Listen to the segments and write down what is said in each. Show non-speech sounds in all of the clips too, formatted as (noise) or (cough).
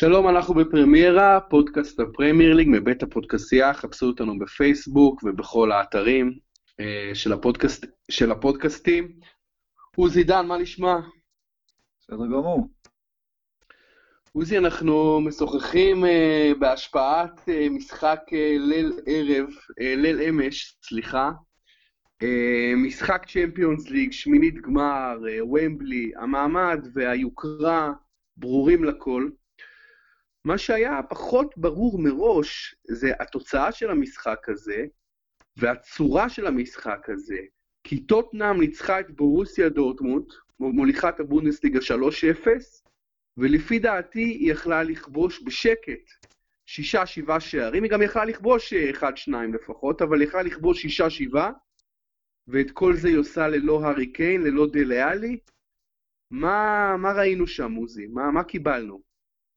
שלום, אנחנו בפרמיירה, פודקאסט הפרמייר ליג מבית הפודקסייה, חפשו אותנו בפייסבוק ובכל האתרים uh, של, הפודקאסט, של הפודקאסטים. עוזי דן, מה נשמע? בסדר גמור. עוזי, אנחנו משוחחים uh, בהשפעת uh, משחק ליל ערב, ליל אמש, סליחה. משחק צ'מפיונס ליג, שמינית גמר, ומבלי, המעמד והיוקרה ברורים לכל. מה שהיה פחות ברור מראש זה התוצאה של המשחק הזה והצורה של המשחק הזה. כי טוטנאם ניצחה את בורוסיה דורטמונד, מוליכת הבונדסליגה 3-0, ולפי דעתי היא יכלה לכבוש בשקט שישה-שבעה שערים, היא גם יכלה לכבוש אחד-שניים לפחות, אבל יכלה לכבוש שישה-שבעה, ואת כל זה היא עושה ללא הארי קיין, ללא דלה עלי. מה, מה ראינו שם, עוזי? מה, מה קיבלנו?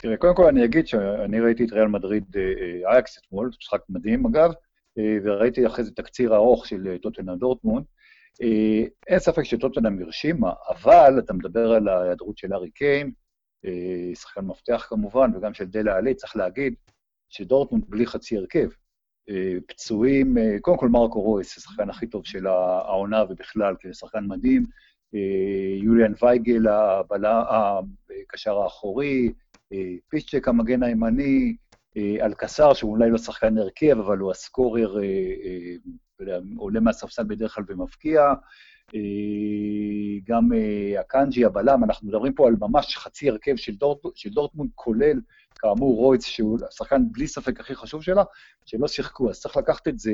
תראה, קודם כל אני אגיד שאני ראיתי את ריאל מדריד אה, אה, אייקס אתמול, משחק מדהים אגב, אה, וראיתי אחרי זה תקציר ארוך של טוטנאם דורטמונד. אין ספק שטוטנאם הרשימה, אבל אתה מדבר על ההיעדרות של ארי קיין, שחקן מפתח כמובן, וגם של דלה עלי, צריך להגיד שדורטמונד בלי חצי הרכב. פצועים, קודם כל מרקו רויס, השחקן הכי טוב של העונה ובכלל, כשחקן מדהים, יוליאן וייגל, הקשר האחורי, פיצ'ק המגן הימני, אה, אלקאסר, שהוא אולי לא שחקן הרכב, אבל הוא הסקורר, אה, אה, עולה מהספסל בדרך כלל ומבקיע. גם אקאנג'י, הבלם, אנחנו מדברים פה על ממש חצי הרכב של, דורט, של דורטמונד, כולל, כאמור, רויץ, שהוא השחקן בלי ספק הכי חשוב שלה, שלא שיחקו. אז צריך לקחת את זה,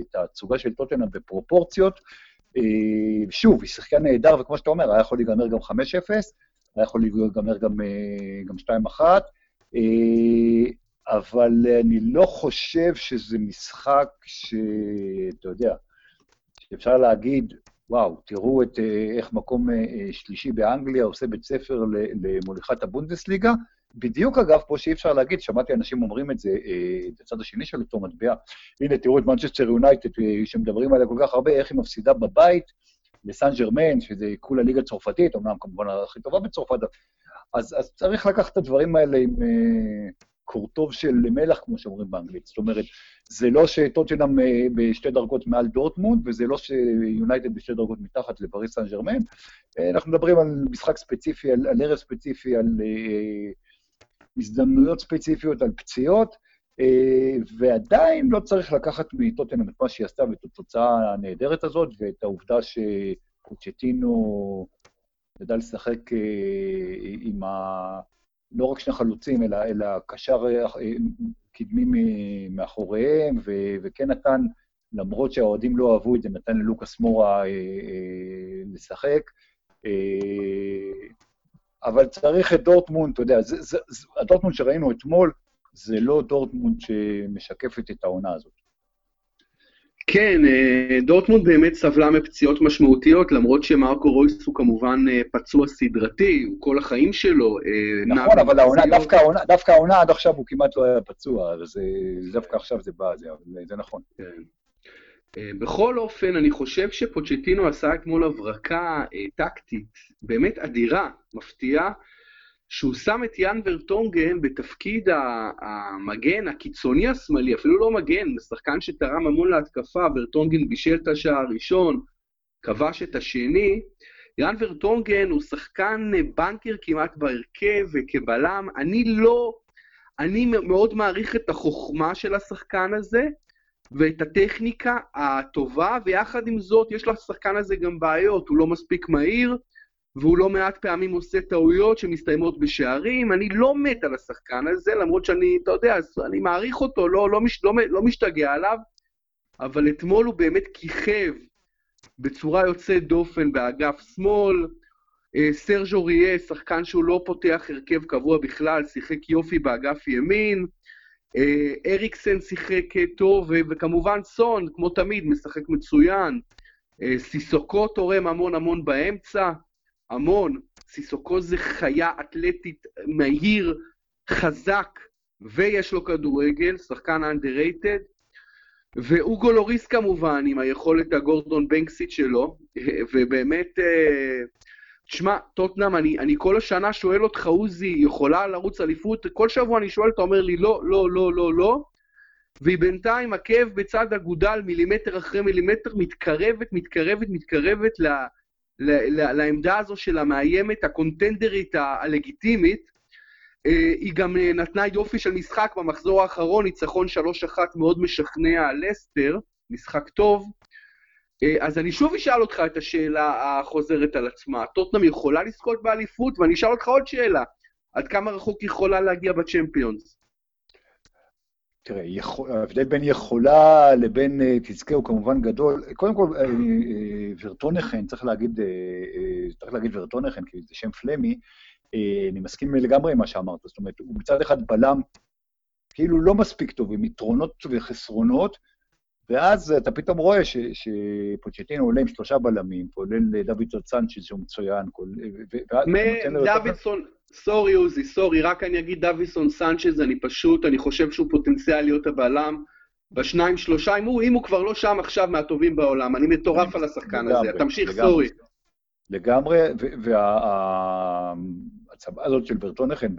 את התצוגה של טוטנאם בפרופורציות. שוב, היא שיחקה נהדר, וכמו שאתה אומר, היה יכול להיגמר גם 5-0, היה יכול להיגמר גם, אה, גם 2-1, אה, אבל אני לא חושב שזה משחק שאתה יודע, שאפשר להגיד, וואו, תראו את אה, איך מקום שלישי באנגליה עושה בית ספר למוליכת הבונדסליגה. בדיוק, אגב, פה שאי אפשר להגיד, שמעתי אנשים אומרים את זה, את הצד השני של אותו מטבע. הנה, תראו את מנצ'סטר יונייטד, שמדברים עליה כל כך הרבה, איך היא מפסידה בבית, לסן ז'רמן, שזה כולה ליגה צרפתית, אמנם כמובן הכי טובה בצרפת, אז, אז צריך לקחת את הדברים האלה עם אה, קורטוב של מלח, כמו שאומרים באנגלית. זאת אומרת, זה לא שטוטנהאם אה, בשתי דרגות מעל דורטמונד, וזה לא שיונייטד בשתי דרגות מתחת לפריז סן ז'רמן. אה, אנחנו מדברים על משחק ספציפי, על, על ערב ספציפי, על אה, הזדמנויות ספציפיות, על פציעות. אה, ועדיין לא צריך לקחת מטוטנאם את מה שהיא עשתה ואת התוצאה הנהדרת הזאת, ואת העובדה שפוצ'טינו ידע לשחק אה, עם ה... לא רק שני חלוצים, אלא, אלא קשר אה, קדמי מאחוריהם, ו, וכן נתן, למרות שהאוהדים לא אהבו את זה, נתן ללוקאס מורה לשחק. אבל צריך את דורטמונד, אתה יודע, זה, זה, זה, הדורטמונד שראינו אתמול, זה לא דורטמונד שמשקפת את העונה הזאת. כן, אה, דורטמונד באמת סבלה מפציעות משמעותיות, למרות שמרקו רויס הוא כמובן אה, פצוע סדרתי, הוא כל החיים שלו אה, נכון, אבל העונה, דווקא, העונה, דווקא העונה עד עכשיו הוא כמעט לא היה פצוע, אז דווקא עכשיו זה בא, זה, זה נכון. כן. בכל אופן, אני חושב שפוצ'טינו עשה אתמול הברקה טקטית באמת אדירה, מפתיעה. שהוא שם את יאן ורטונגן בתפקיד המגן הקיצוני השמאלי, אפילו לא מגן, שחקן שתרם המון להתקפה, ורטונגן בישל את השער הראשון, כבש את השני. יאן ורטונגן הוא שחקן בנקר כמעט בהרכב וכבלם. אני לא, אני מאוד מעריך את החוכמה של השחקן הזה ואת הטכניקה הטובה, ויחד עם זאת יש לשחקן הזה גם בעיות, הוא לא מספיק מהיר, והוא לא מעט פעמים עושה טעויות שמסתיימות בשערים. אני לא מת על השחקן הזה, למרות שאני, אתה יודע, אני מעריך אותו, לא, לא, מש, לא, לא משתגע עליו, אבל אתמול הוא באמת כיכב בצורה יוצאת דופן באגף שמאל. אה, סרג'ו ריה, שחקן שהוא לא פותח הרכב קבוע בכלל, שיחק יופי באגף ימין. אה, אריקסן שיחק טוב, וכמובן סון, כמו תמיד, משחק מצוין. אה, סיסוקו תורם המון המון באמצע. המון. סיסוקו זה חיה אתלטית, מהיר, חזק, ויש לו כדורגל, שחקן underrated. ואוגו לוריס כמובן, עם היכולת הגורדון בנקסית שלו, ובאמת, שמע, טוטנאם, אני, אני כל השנה שואל אותך, עוזי, יכולה לרוץ אליפות? כל שבוע אני שואל, אתה אומר לי, לא, לא, לא, לא, לא. והיא בינתיים, עקב בצד אגודל, מילימטר אחרי מילימטר, מתקרבת, מתקרבת, מתקרבת ל, ל, ל, לעמדה הזו של המאיימת, הקונטנדרית הלגיטימית. אה, היא גם אה, נתנה יופי של משחק במחזור האחרון, ניצחון 3-1 מאוד משכנע על לסטר, משחק טוב. אה, אז אני שוב אשאל אותך את השאלה החוזרת על עצמה. טוטנאם יכולה לזכות באליפות? ואני אשאל אותך עוד שאלה. עד כמה רחוק יכולה להגיע בצ'מפיונס? תראה, ההבדל בין יכולה לבין תזכה הוא כמובן גדול. קודם כל, ורטונחן, צריך להגיד, צריך להגיד ורטונחן, כי זה שם פלמי, אה, אני מסכים לגמרי עם מה שאמרת. זאת אומרת, הוא מצד אחד בלם כאילו לא מספיק טוב, עם יתרונות וחסרונות, ואז אתה פתאום רואה שפוצ'טינו עולה עם שלושה בלמים, כולל דוידסון סנצ'ס שהוא מצוין, דוידסון, סורי עוזי, סורי, רק אני אגיד דוידסון סנצ'ס, אני פשוט, אני חושב שהוא פוטנציאל להיות הבלם. בשניים, שלושה, אם הוא, אם הוא כבר לא שם עכשיו מהטובים בעולם, אני מטורף על השחקן הזה, תמשיך, סורי. לגמרי, וה... הצבא הזאת של ברטונחן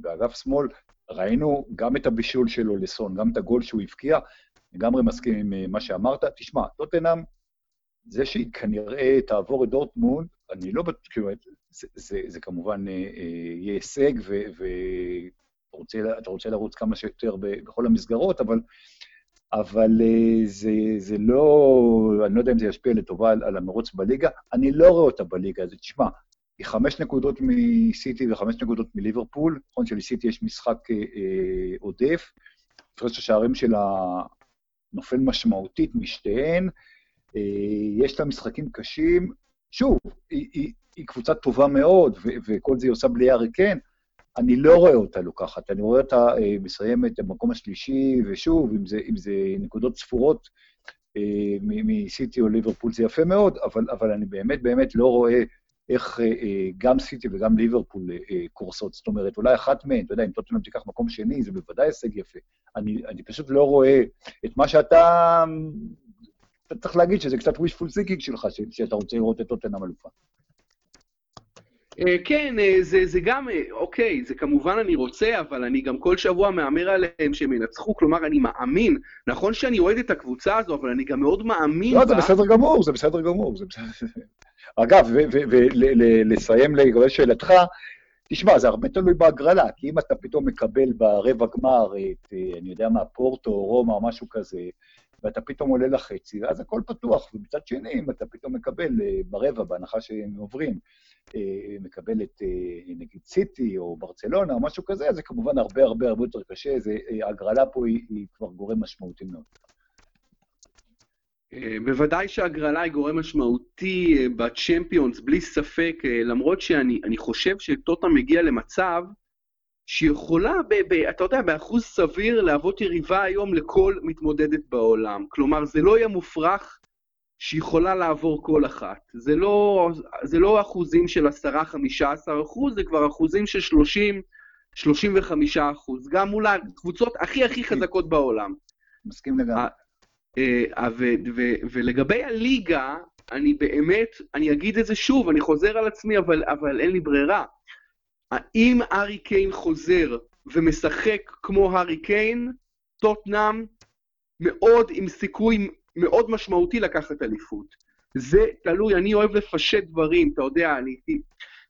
באגף שמאל, ראינו גם את הבישול שלו לסון, גם את הגול שהוא הבקיע, לגמרי מסכים עם אה, מה שאמרת. תשמע, טוטנאם, זה שהיא כנראה תעבור את דורטמונד, אני לא בטוח, כאילו, זה, זה, זה כמובן אה, אה, יהיה הישג, ואתה רוצה, לרוץ כמה שיותר בכל המסגרות, אבל, אבל זה, זה לא, אני לא יודע אם זה ישפיע לטובה על, על המרוץ בליגה, אני לא רואה אותה בליגה הזאת. תשמע, היא חמש נקודות מסיטי וחמש נקודות מליברפול. נכון שלסיטי יש משחק אה, אה, עודף. הפרש השערים שלה נופל משמעותית משתיהן. אה, יש לה משחקים קשים. שוב, היא, היא, היא קבוצה טובה מאוד, ו- וכל זה היא עושה בלי ארי קן. אני לא רואה אותה לוקחת, אני רואה אותה אה, מסיימת במקום השלישי, ושוב, אם זה, אם זה נקודות ספורות אה, מסיטי או ליברפול זה יפה מאוד, אבל, אבל אני באמת באמת לא רואה איך אה, אה, גם סיטי וגם ליברפול אה, קורסות. זאת אומרת, אולי אחת מהן, אתה יודע, אם טוטנאם תיקח מקום שני, זה בוודאי הישג יפה. אני, אני פשוט לא רואה את מה שאתה... אתה צריך להגיד שזה קצת wishful thinking שלך, שאתה רוצה לראות את טוטנאם אלופה. כן, זה, זה גם, אוקיי, זה כמובן אני רוצה, אבל אני גם כל שבוע מהמר עליהם שהם ינצחו, כלומר, אני מאמין. נכון שאני אוהד את הקבוצה הזו, אבל אני גם מאוד מאמין לא, בה... לא, זה בסדר גמור, זה בסדר גמור, זה בסדר... אגב, ולסיים לגבי שאלתך, תשמע, זה הרבה תלוי בהגרלה, כי אם אתה פתאום מקבל ברבע גמר את, אני יודע מה, פורטו או רומא או משהו כזה, ואתה פתאום עולה לחצי, אז הכל פתוח. ומצד שני, אם אתה פתאום מקבל אה, ברבע, בהנחה שהם עוברים, אה, מקבל את אה, נגיד סיטי או ברצלונה או משהו כזה, זה כמובן הרבה הרבה הרבה יותר קשה, ההגרלה פה היא, היא כבר גורם משמעותי מאוד. בוודאי שהגרלה היא גורם משמעותי בצ'מפיונס, בלי ספק, למרות שאני חושב שטוטה מגיע למצב שהיא יכולה, ב, ב, אתה יודע, באחוז סביר להוות יריבה היום לכל מתמודדת בעולם. כלומר, זה לא יהיה מופרך שהיא יכולה לעבור כל אחת. זה לא, זה לא אחוזים של 10-15 אחוז, זה כבר אחוזים של 30-35 אחוז, גם מול הקבוצות הכי הכי חזקות בעולם. מסכים לגמרי. אה, ולגבי הליגה, אני באמת, אני אגיד את זה שוב, אני חוזר על עצמי, אבל, אבל אין לי ברירה. האם הארי קיין חוזר ומשחק כמו הארי קיין, טוטנאם מאוד עם סיכוי מאוד משמעותי לקחת אליפות. זה תלוי, אני אוהב לפשט דברים, אתה יודע, אני...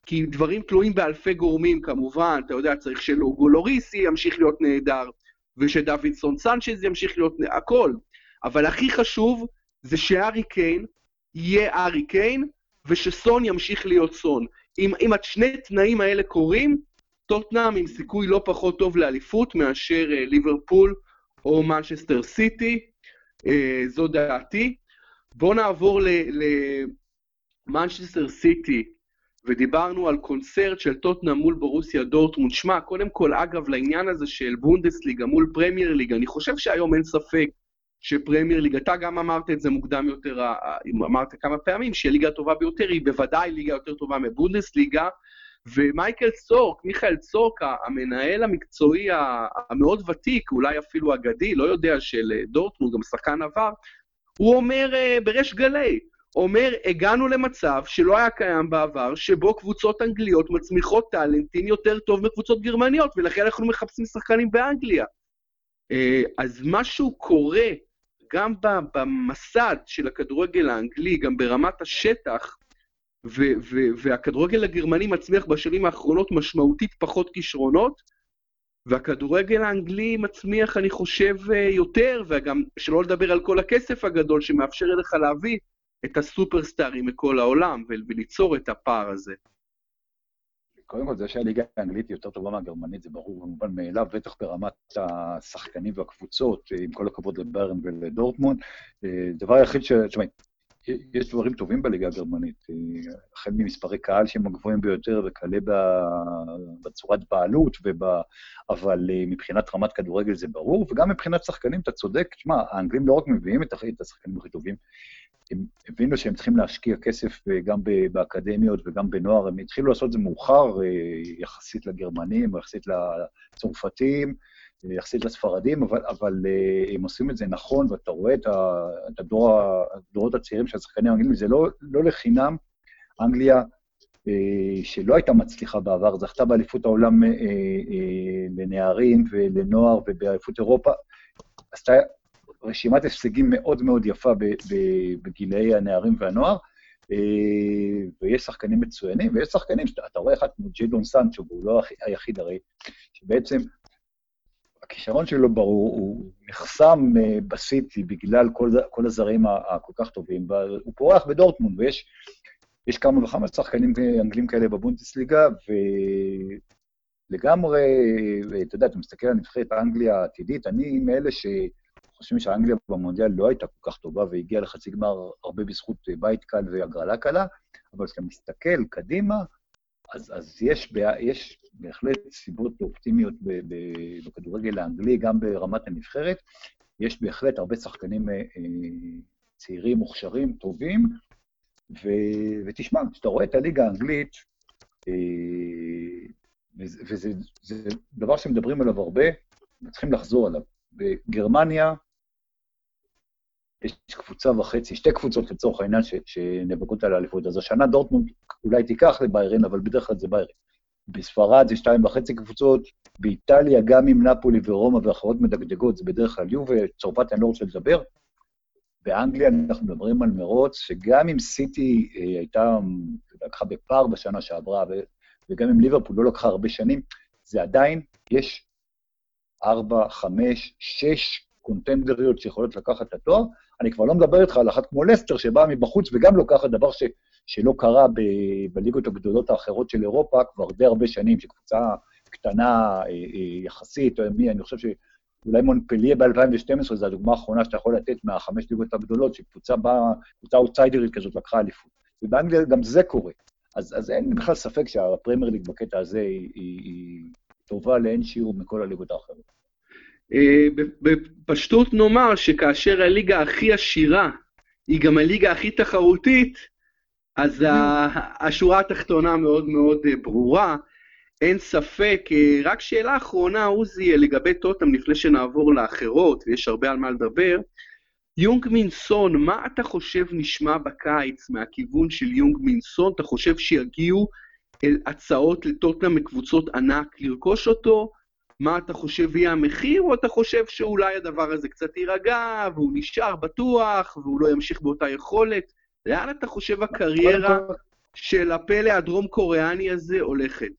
כי דברים תלויים באלפי גורמים כמובן, אתה יודע, צריך שלוגו לוריסי ימשיך להיות נהדר, ושדוידסון סנצ'ז ימשיך להיות, נהדר, הכל. אבל הכי חשוב זה שארי קיין יהיה ארי קיין, ושסון ימשיך להיות סון. אם, אם שני תנאים האלה קורים, טוטנהאם עם סיכוי לא פחות טוב לאליפות מאשר אה, ליברפול או מנצ'סטר סיטי, אה, זו דעתי. בואו נעבור למנצ'סטר סיטי, ודיברנו על קונצרט של טוטנהאם מול בורוסיה דורטמונד. שמע, קודם כל, אגב, לעניין הזה של בונדסליגה מול פרמייר ליגה, אני חושב שהיום אין ספק שפרמייר ליג, אתה גם אמרת את זה מוקדם יותר, אמרת כמה פעמים, שהליגה הטובה ביותר היא בוודאי ליגה יותר טובה מבונדסליגה, ומייקל סורק, מיכאל סורק, המנהל המקצועי המאוד ותיק, אולי אפילו אגדי, לא יודע, של דורטמונד, גם שחקן עבר, הוא אומר אה, בריש גלי, אומר, הגענו למצב שלא היה קיים בעבר, שבו קבוצות אנגליות מצמיחות טאלנטים יותר טוב מקבוצות גרמניות, ולכן אנחנו מחפשים שחקנים באנגליה. אה, אז משהו קורה גם במסד של הכדורגל האנגלי, גם ברמת השטח, ו- ו- והכדורגל הגרמני מצמיח בשנים האחרונות משמעותית פחות כישרונות, והכדורגל האנגלי מצמיח, אני חושב, אה, יותר, וגם, שלא לדבר על כל הכסף הגדול שמאפשר לך להביא את הסופרסטארים מכל העולם וליצור את הפער הזה. קודם כל, זה שהליגה האנגלית היא יותר טובה מהגרמנית, זה ברור ומובן מאליו, בטח ברמת השחקנים והקבוצות, עם כל הכבוד לברן ולדורטמונד. אה, דבר היחיד ש... תשמעי, יש דברים טובים בליגה הגרמנית, אה, החל ממספרי קהל שהם הגבוהים ביותר וכלה בצורת בעלות, ובא... אבל אה, מבחינת רמת כדורגל זה ברור, וגם מבחינת שחקנים, אתה צודק, תשמע, האנגלים לא רק מביאים את השחקנים הכי טובים, הם הבינו שהם צריכים להשקיע כסף אה, גם באקדמיות וגם בנוער, הם התחילו לעשות את זה מאוחר יחסית לגרמנים, יחסית לצרפתים, יחסית לספרדים, אבל, אבל uh, הם עושים את זה נכון, ואתה רואה את, הדור, הדורות הצעירים של השחקנים האנגלים, זה לא, לא לחינם, אנגליה, uh, שלא הייתה מצליחה בעבר, זכתה באליפות העולם uh, לנערים ולנוער ובאליפות אירופה, עשתה רשימת הישגים מאוד מאוד יפה בגילאי הנערים והנוער, ויש שחקנים מצוינים, ויש שחקנים, אתה רואה אחד כמו ג'ידון סנצ'ו, והוא לא היחיד הרי, שבעצם הכישרון שלו ברור, הוא נחסם אה, בסיטי בגלל כל, כל הזרים הכל כך טובים, והוא פורח בדורטמונד, ויש יש כמה וכמה שחקנים אנגלים כאלה בבונדסליגה, ולגמרי, אתה יודע, אתה מסתכל על נבחרת אנגליה העתידית, אני מאלה שחושבים שאנגליה במונדיאל לא הייתה כל כך טובה והגיעה לחצי גמר הרבה בזכות בית קל והגרלה קלה, אבל כשאתה מסתכל קדימה, אז, אז יש, יש בהחלט סיבות אופטימיות בכדורגל האנגלי, גם ברמת הנבחרת. יש בהחלט הרבה שחקנים אה, צעירים, מוכשרים, טובים, ו, ותשמע, כשאתה רואה את הליגה האנגלית, אה, וזה דבר שמדברים עליו הרבה, וצריכים לחזור עליו. בגרמניה יש קבוצה וחצי, שתי קבוצות לצורך העניין, שנאבקות על האליפות. אז השנה דורטמונד אולי תיקח לביירן, אבל בדרך כלל זה ביירן. בספרד זה שתיים וחצי קבוצות, באיטליה גם עם נפולי ורומא ואחרות מדגדגות, זה בדרך כלל יובה, צרפת אני לא רוצה לדבר. באנגליה אנחנו מדברים על מרוץ, שגם אם סיטי אה, הייתה, לקחה בפער בשנה שעברה, וגם אם ליברפול לא לקחה הרבה שנים, זה עדיין, יש ארבע, חמש, שש קונטנדריות שיכולות לקחת את התואר. אני כבר לא מדבר איתך על אחת כמו לסטר, שבאה מבחוץ וגם לוקחת דבר ש, שלא קרה ב, בליגות הגדולות האחרות של אירופה כבר די הרבה שנים, שקבוצה קטנה אה, אה, יחסית, מי, אני חושב שאולי מונפליה ב-2012 זו הדוגמה האחרונה שאתה יכול לתת מהחמש ליגות הגדולות, שקבוצה באה, קבוצה אאוטסיידרית כזאת לקחה אליפות. ובאנגליה גם זה קורה. אז, אז אין בכלל ספק שהפרמייר ליג בקטע הזה היא, היא, היא טובה לאין שיעור מכל הליגות האחרות. אה, בפשטות נאמר שכאשר הליגה הכי עשירה היא גם הליגה הכי תחרותית, אז השורה התחתונה מאוד מאוד אה, ברורה. אין ספק, אה, רק שאלה אחרונה, עוזי, לגבי טוטם, לפני שנעבור לאחרות, ויש הרבה על מה לדבר. יונג מינסון, מה אתה חושב נשמע בקיץ מהכיוון של יונג מינסון? אתה חושב שיגיעו הצעות לטוטנאם מקבוצות ענק לרכוש אותו? מה אתה חושב יהיה המחיר, או אתה חושב שאולי הדבר הזה קצת יירגע, והוא נשאר בטוח, והוא לא ימשיך באותה יכולת? לאן אתה חושב הקריירה של הפלא הדרום-קוריאני הזה הולכת?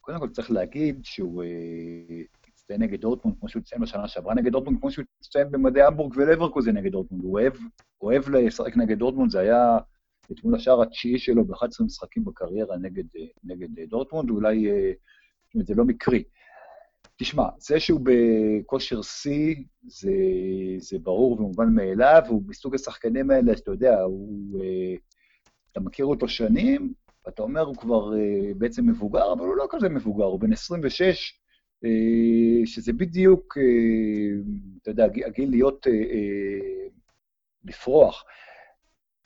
קודם כל צריך להגיד שהוא אה, הצטיין נגד דורטמונד כמו שהוא הצטיין בשנה שעברה נגד דורטמונד, כמו שהוא הצטיין במדי המבורג ולברקוזן נגד דורטמונד. הוא אוהב, אוהב לשחק נגד דורטמונד, זה היה אתמול השער התשיעי שלו ב-11 משחקים בקריירה נגד, אה, נגד דורטמונד, ואולי, זאת אומרת, זה לא מקרי. תשמע, זה שהוא בכושר שיא, זה, זה ברור ומובן מאליו, הוא מסוג השחקנים האלה, שאתה יודע, הוא, אה, אתה מכיר אותו שנים, ואתה אומר, הוא כבר אה, בעצם מבוגר, אבל הוא לא כזה מבוגר, הוא בן 26, אה, שזה בדיוק, אתה יודע, הגיל להיות, לפרוח.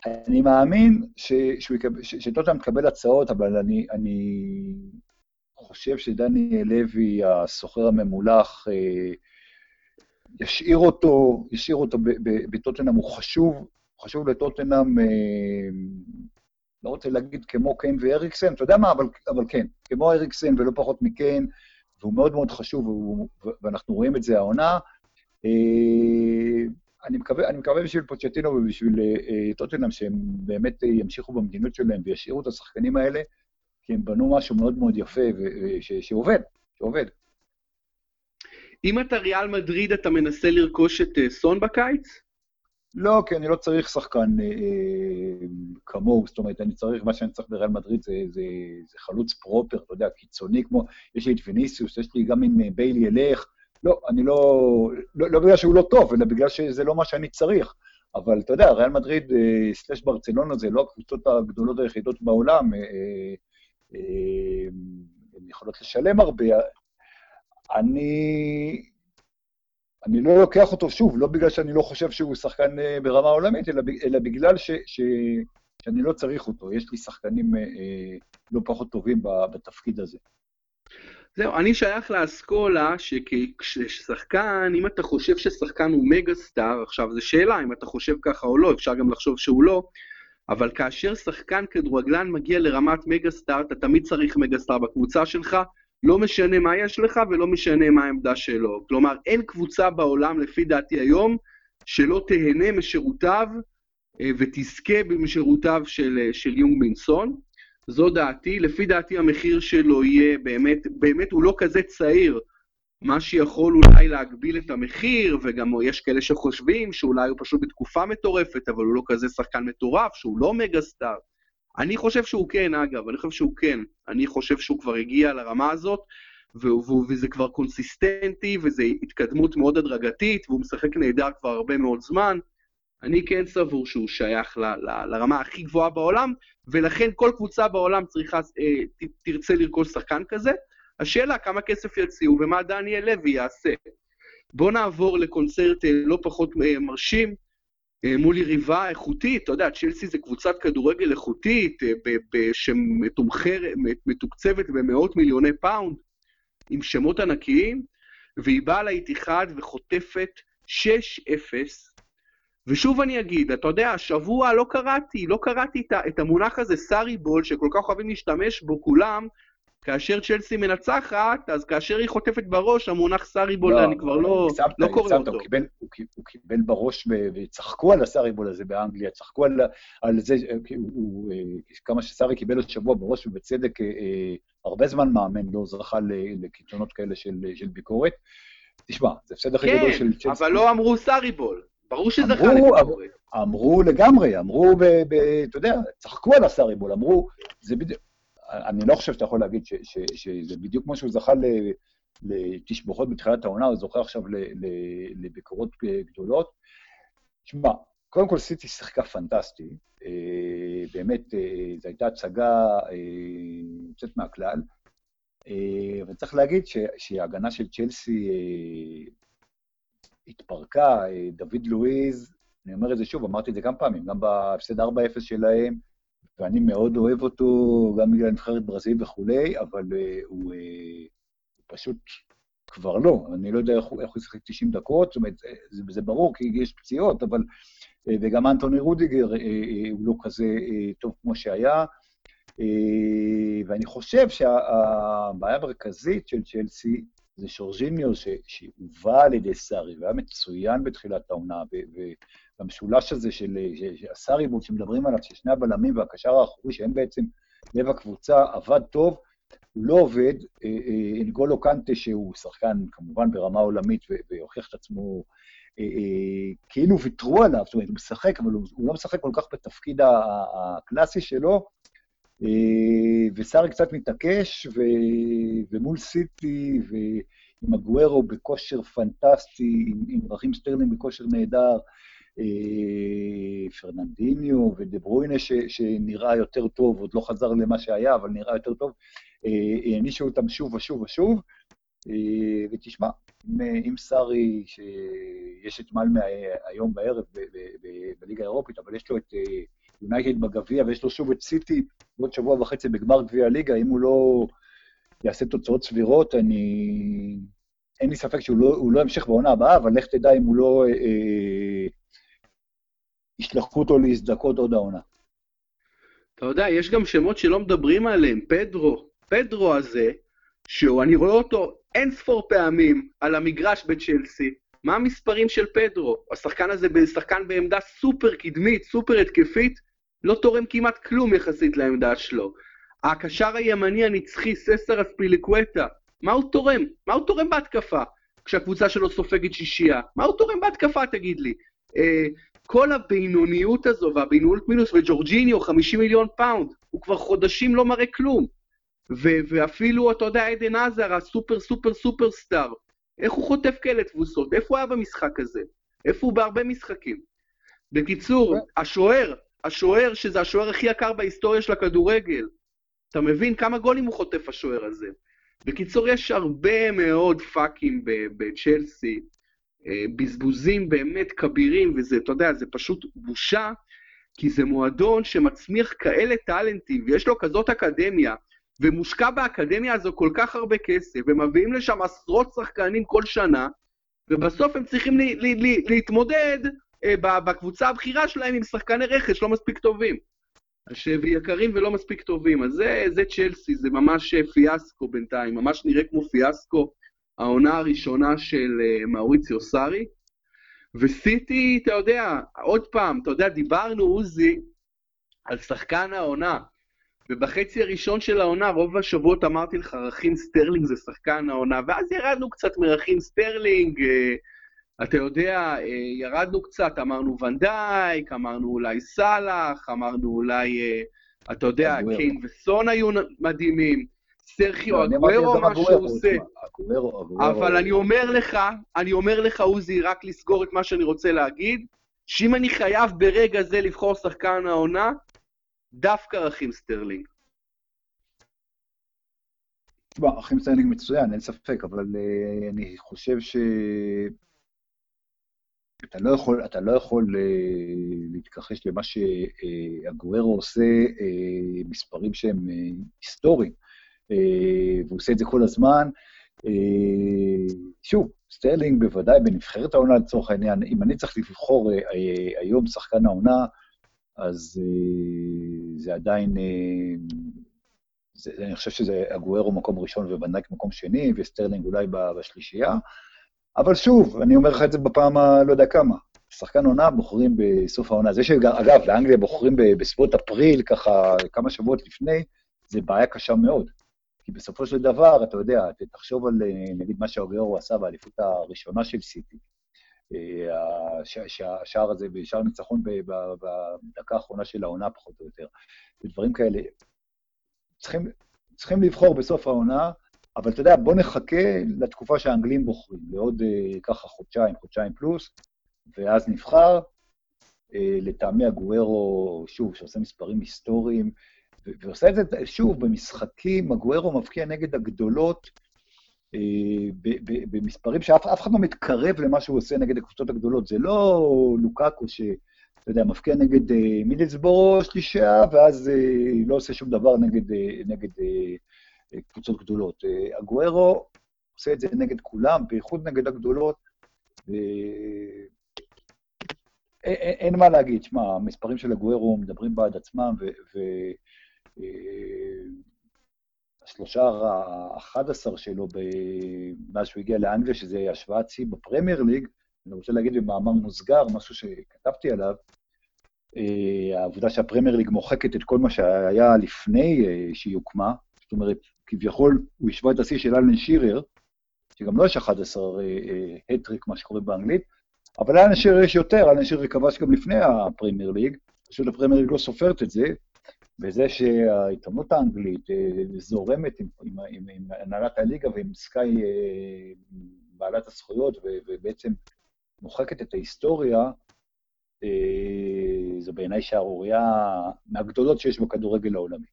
אני מאמין שטוטנאם תקבל הצעות, אבל אני, אני חושב שדניאל לוי, הסוחר הממולח, אה, ישאיר אותו, ישאיר אותו בטוטנאם, הוא חשוב, חשוב לטוטנאם, אה, לא רוצה להגיד כמו קיין ואריקסן, אתה יודע מה, אבל, אבל כן, כמו אריקסן ולא פחות מקיין, והוא מאוד מאוד חשוב, ואנחנו רואים את זה העונה. אה, אני מקווה, אני מקווה בשביל פוצ'טינו ובשביל טוטנאם שהם באמת ימשיכו במדיניות שלהם וישאירו את השחקנים האלה, כי הם בנו משהו מאוד מאוד יפה ש, שעובד, שעובד. אם אתה ריאל מדריד, אתה מנסה לרכוש את סון בקיץ? לא, כי אני לא צריך שחקן אה, אה, כמוהו, זאת אומרת, אני צריך, מה שאני צריך בריאל מדריד זה, זה, זה חלוץ פרופר, אתה יודע, קיצוני, כמו, יש לי את ויניסיוס, יש לי גם אם אה, ביילי ילך, לא, אני לא, לא, לא בגלל שהוא לא טוב, אלא בגלל שזה לא מה שאני צריך. אבל אתה יודע, ריאל מדריד אה, סלש ברצלונה זה לא הקבוצות הגדולות היחידות בעולם, אה, אה, אה, הן יכולות לשלם הרבה. אני, אני לא לוקח אותו, שוב, לא בגלל שאני לא חושב שהוא שחקן אה, ברמה עולמית, אלא, אלא בגלל ש, ש, שאני לא צריך אותו. יש לי שחקנים אה, אה לא פחות טובים בתפקיד הזה. זהו, אני שייך לאסכולה שכששחקן, אם אתה חושב ששחקן הוא מגה סטאר, עכשיו זו שאלה אם אתה חושב ככה או לא, אפשר גם לחשוב שהוא לא, אבל כאשר שחקן כדורגלן מגיע לרמת מגה סטאר, אתה תמיד צריך מגה סטאר בקבוצה שלך, לא משנה מה יש לך ולא משנה מה העמדה שלו. כלומר, אין קבוצה בעולם, לפי דעתי היום, שלא תהנה משירותיו אה, ותזכה בשירותיו של, אה, של יונג מינסון. זו דעתי. לפי דעתי המחיר שלו יהיה באמת, באמת הוא לא כזה צעיר, מה שיכול אולי להגביל את המחיר, וגם יש כאלה שחושבים שאולי הוא פשוט בתקופה מטורפת, אבל הוא לא כזה שחקן מטורף, שהוא לא מגה סטאר. אני חושב שהוא כן, אגב, אני חושב שהוא כן. אני חושב שהוא כבר הגיע לרמה הזאת, וזה כבר קונסיסטנטי, וזו התקדמות מאוד הדרגתית, והוא משחק נהדר כבר הרבה מאוד זמן. אני כן סבור שהוא שייך ל, ל, לרמה הכי גבוהה בעולם, ולכן כל קבוצה בעולם צריכה, אה, תרצה לרכוש שחקן כזה. השאלה כמה כסף יציעו ומה דניאל לוי יעשה. בואו נעבור לקונצרט אה, לא פחות אה, מרשים, אה, מול יריבה איכותית, אתה יודע, צ'לסי זה קבוצת כדורגל איכותית, שמתוקצבת במאות מיליוני פאונד, עם שמות ענקיים, והיא באה לאיתיחד וחוטפת 6-0. ושוב אני אגיד, אתה יודע, השבוע לא קראתי, לא קראתי את המונח הזה, סארי בול, שכל כך אוהבים להשתמש בו כולם, כאשר צ'לסי מנצחת, אז כאשר היא חוטפת בראש, המונח סאריבול, לא, אני כבר לא, שמת, לא קורא אותו. הוא קיבל, הוא, הוא קיבל בראש, וצחקו על הסאריבול הזה באנגליה, צחקו על, על זה, הוא, הוא, כמה שסארי קיבל עוד שבוע בראש, ובצדק, אה, אה, הרבה זמן מאמן לא זכה לקיתונות כאלה של, של ביקורת. תשמע, זה הפסד הכי גדול של צ'לסי. כן, אבל לא אמרו סאריבול. ברור שזכה לביקורת. אמרו לגמרי, אמרו, ב, ב, אתה יודע, צחקו על הסאריבול, אמרו, זה בדיוק... אני לא חושב שאתה יכול להגיד ש, ש, שזה בדיוק כמו שהוא זכה לתשבחות בתחילת העונה, הוא זוכה עכשיו לביקורות גדולות. תשמע, קודם כל סיטי שיחקה פנטסטי, אה, באמת, אה, זו הייתה הצגה אה, יוצאת מהכלל, אבל צריך להגיד שההגנה של צ'לסי התפרקה, דוד לואיז, אני אומר את זה שוב, אמרתי את זה כמה פעמים, גם בהפסד 4-0 שלהם, ואני מאוד אוהב אותו, גם בגלל נבחרת ברזיל וכולי, אבל uh, הוא, uh, פשוט כבר לא. אני לא יודע איך הוא ישחק 90 דקות, זאת אומרת, זה, זה ברור, כי יש פציעות, אבל... Uh, וגם אנטוני רודיגר uh, uh, הוא לא כזה uh, טוב כמו שהיה. Uh, ואני חושב שהבעיה המרכזית של צ'לסי זה שורז'יניו, שהובא על ידי סארי, והיה מצוין בתחילת העונה, במשולש הזה של הסארי בו, שמדברים עליו, ששני הבלמים והקשר האחורי, שהם בעצם לב הקבוצה, עבד טוב, לא עובד. אנגולו אה, קנטה, שהוא שחקן כמובן ברמה עולמית והוכיח את עצמו, אה, אה, כאילו ויתרו עליו, זאת אומרת, הוא משחק, אבל הוא לא משחק כל כך בתפקיד הקלאסי שלו, וסארי קצת מתעקש, ומול סיטי, ועם אגוארו בכושר פנטסטי, עם רחים סטרלינג בכושר נהדר, אה, פרננדיניו ודה ברוינה ש, שנראה יותר טוב, עוד לא חזר למה שהיה, אבל נראה יותר טוב, אה, הענישו אותם שוב ושוב ושוב. אה, ותשמע, עם סארי, שיש את מלמה היום בערב בליגה האירופית, אבל יש לו את יונייטד בגביע, ויש לו שוב את סיטי בעוד שבוע וחצי בגמר גביע הליגה, אם הוא לא יעשה תוצאות סבירות, אני... אין לי ספק שהוא לא, לא ימשיך בעונה הבאה, אבל לך תדע אם הוא לא אה, ישלחו אותו להזדכות עוד העונה. אתה יודע, יש גם שמות שלא מדברים עליהם, פדרו, פדרו הזה, שהוא, אני רואה אותו אין ספור פעמים על המגרש בצ'לסי, מה המספרים של פדרו? השחקן הזה שחקן בעמדה סופר קדמית, סופר התקפית, לא תורם כמעט כלום יחסית לעמדה שלו. הקשר הימני הנצחי, ססר אספיליקווטה, מה הוא תורם? מה הוא תורם בהתקפה? כשהקבוצה שלו סופגת שישייה. מה הוא תורם בהתקפה, תגיד לי? אה, כל הבינוניות הזו והבינוניות מינוס וג'ורג'יניו, 50 מיליון פאונד, הוא כבר חודשים לא מראה כלום. ו- ואפילו, אתה יודע, עדן הזאר, הסופר סופר סופר סטאר, איך הוא חוטף כאלה תבוסות? איפה הוא היה במשחק הזה? איפה הוא בהרבה משחקים? בקיצור, השוער, השוער שזה השוער הכי יקר בהיסטוריה של הכדורגל, אתה מבין כמה גולים הוא חוטף השוער הזה? בקיצור, יש הרבה מאוד פאקים בצ'לסי, בזבוזים באמת כבירים, וזה, אתה יודע, זה פשוט בושה, כי זה מועדון שמצמיח כאלה טאלנטים, ויש לו כזאת אקדמיה, ומושקע באקדמיה הזו כל כך הרבה כסף, ומביאים לשם עשרות שחקנים כל שנה, ובסוף הם צריכים לי, לי, לי, להתמודד אה, בקבוצה הבכירה שלהם עם שחקני רכש לא מספיק טובים. שיקרים ולא מספיק טובים. אז זה, זה צ'לסי, זה ממש אה, פיאסקו בינתיים, ממש נראה כמו פיאסקו, העונה הראשונה של uh, מאוריציו סארי. וסיטי, אתה יודע, עוד פעם, אתה יודע, דיברנו, עוזי, על שחקן העונה. ובחצי הראשון של העונה, רוב השבועות אמרתי לך, רחים סטרלינג זה שחקן העונה, ואז ירדנו קצת מרחים סטרלינג, אה, אתה יודע, אה, ירדנו קצת, אמרנו ונדייק, אמרנו אולי סאלח, אמרנו אולי, אה, אתה יודע, קיין וסון היו מדהימים, סרחיו קון אגוארו, מה שהוא עושה. אבל אני אומר לך, אני אומר לך, עוזי, רק לסגור את מה שאני רוצה להגיד, שאם אני חייב ברגע זה לבחור שחקן העונה, דווקא רחים סטרלינג. תשמע, רחים סטרלינג מצוין, אין ספק, אבל uh, אני חושב ש... אתה לא יכול, אתה לא יכול uh, להתכחש למה שאגוארו עושה, uh, מספרים שהם uh, היסטוריים, uh, והוא עושה את זה כל הזמן. Uh, שוב, סטרלינג בוודאי בנבחרת העונה לצורך העניין, אם אני צריך לבחור uh, היום שחקן העונה, אז זה עדיין, זה, אני חושב שזה אגוארו מקום ראשון וואן דייק מקום שני, וסטרלינג אולי בשלישייה. אבל שוב, אני אומר לך את זה בפעם הלא יודע כמה. שחקן עונה בוחרים בסוף העונה. זה שאגב, באנגליה בוחרים בסביבות אפריל, ככה כמה שבועות לפני, זה בעיה קשה מאוד. כי בסופו של דבר, אתה יודע, תחשוב על נגיד מה שאוגריארו עשה באליפות הראשונה של סיטי. שהשער הזה, שער ניצחון בדקה האחרונה של העונה, פחות או יותר. ודברים כאלה. צריכים, צריכים לבחור בסוף העונה, אבל אתה יודע, בוא נחכה לתקופה שהאנגלים בוחרים, לעוד אה, ככה חודשיים, חודשיים פלוס, ואז נבחר. אה, לטעמי הגוארו, שוב, שעושה מספרים היסטוריים, ועושה את זה, שוב, במשחקים, הגוארו מבקיע נגד הגדולות, אה, במספרים שאף אחד לא מתקרב למה שהוא עושה נגד הקבוצות הגדולות. זה לא לוקקו ש... אתה יודע, מפקיע נגד מידלסבורו שלישייה, ואז לא עושה שום דבר נגד, נגד קבוצות גדולות. אה, אגוארו עושה את זה נגד כולם, בייחוד נגד הגדולות, ואין מה להגיד. שמע, המספרים של אגוארו מדברים בעד עצמם, והשלושה ה-11 שלו מאז שהוא הגיע לאנגליה, שזה השוואת שיא בפרמייר ליג, אני רוצה להגיד במאמר מוסגר, משהו שכתבתי עליו, אה, העובדה שהפרמייר ליג מוחקת את כל מה שהיה לפני אה, שהיא הוקמה, זאת אומרת, כביכול הוא השווה את השיא של אלן שירר, שגם לא יש 11 הטריק, מה שקורה באנגלית, אבל אלן שירר יש יותר, אלן שירר כבש גם לפני הפרמייר ליג, פשוט הפרמייר ליג לא סופרת את זה, וזה שהעיתונות האנגלית אה, זורמת עם, עם, עם, עם הנהלת הליגה ועם סקאי אה, בעלת הזכויות, ובעצם מוחקת את ההיסטוריה, אה, זו בעיניי שערורייה מהגדולות שיש בכדורגל העולמי.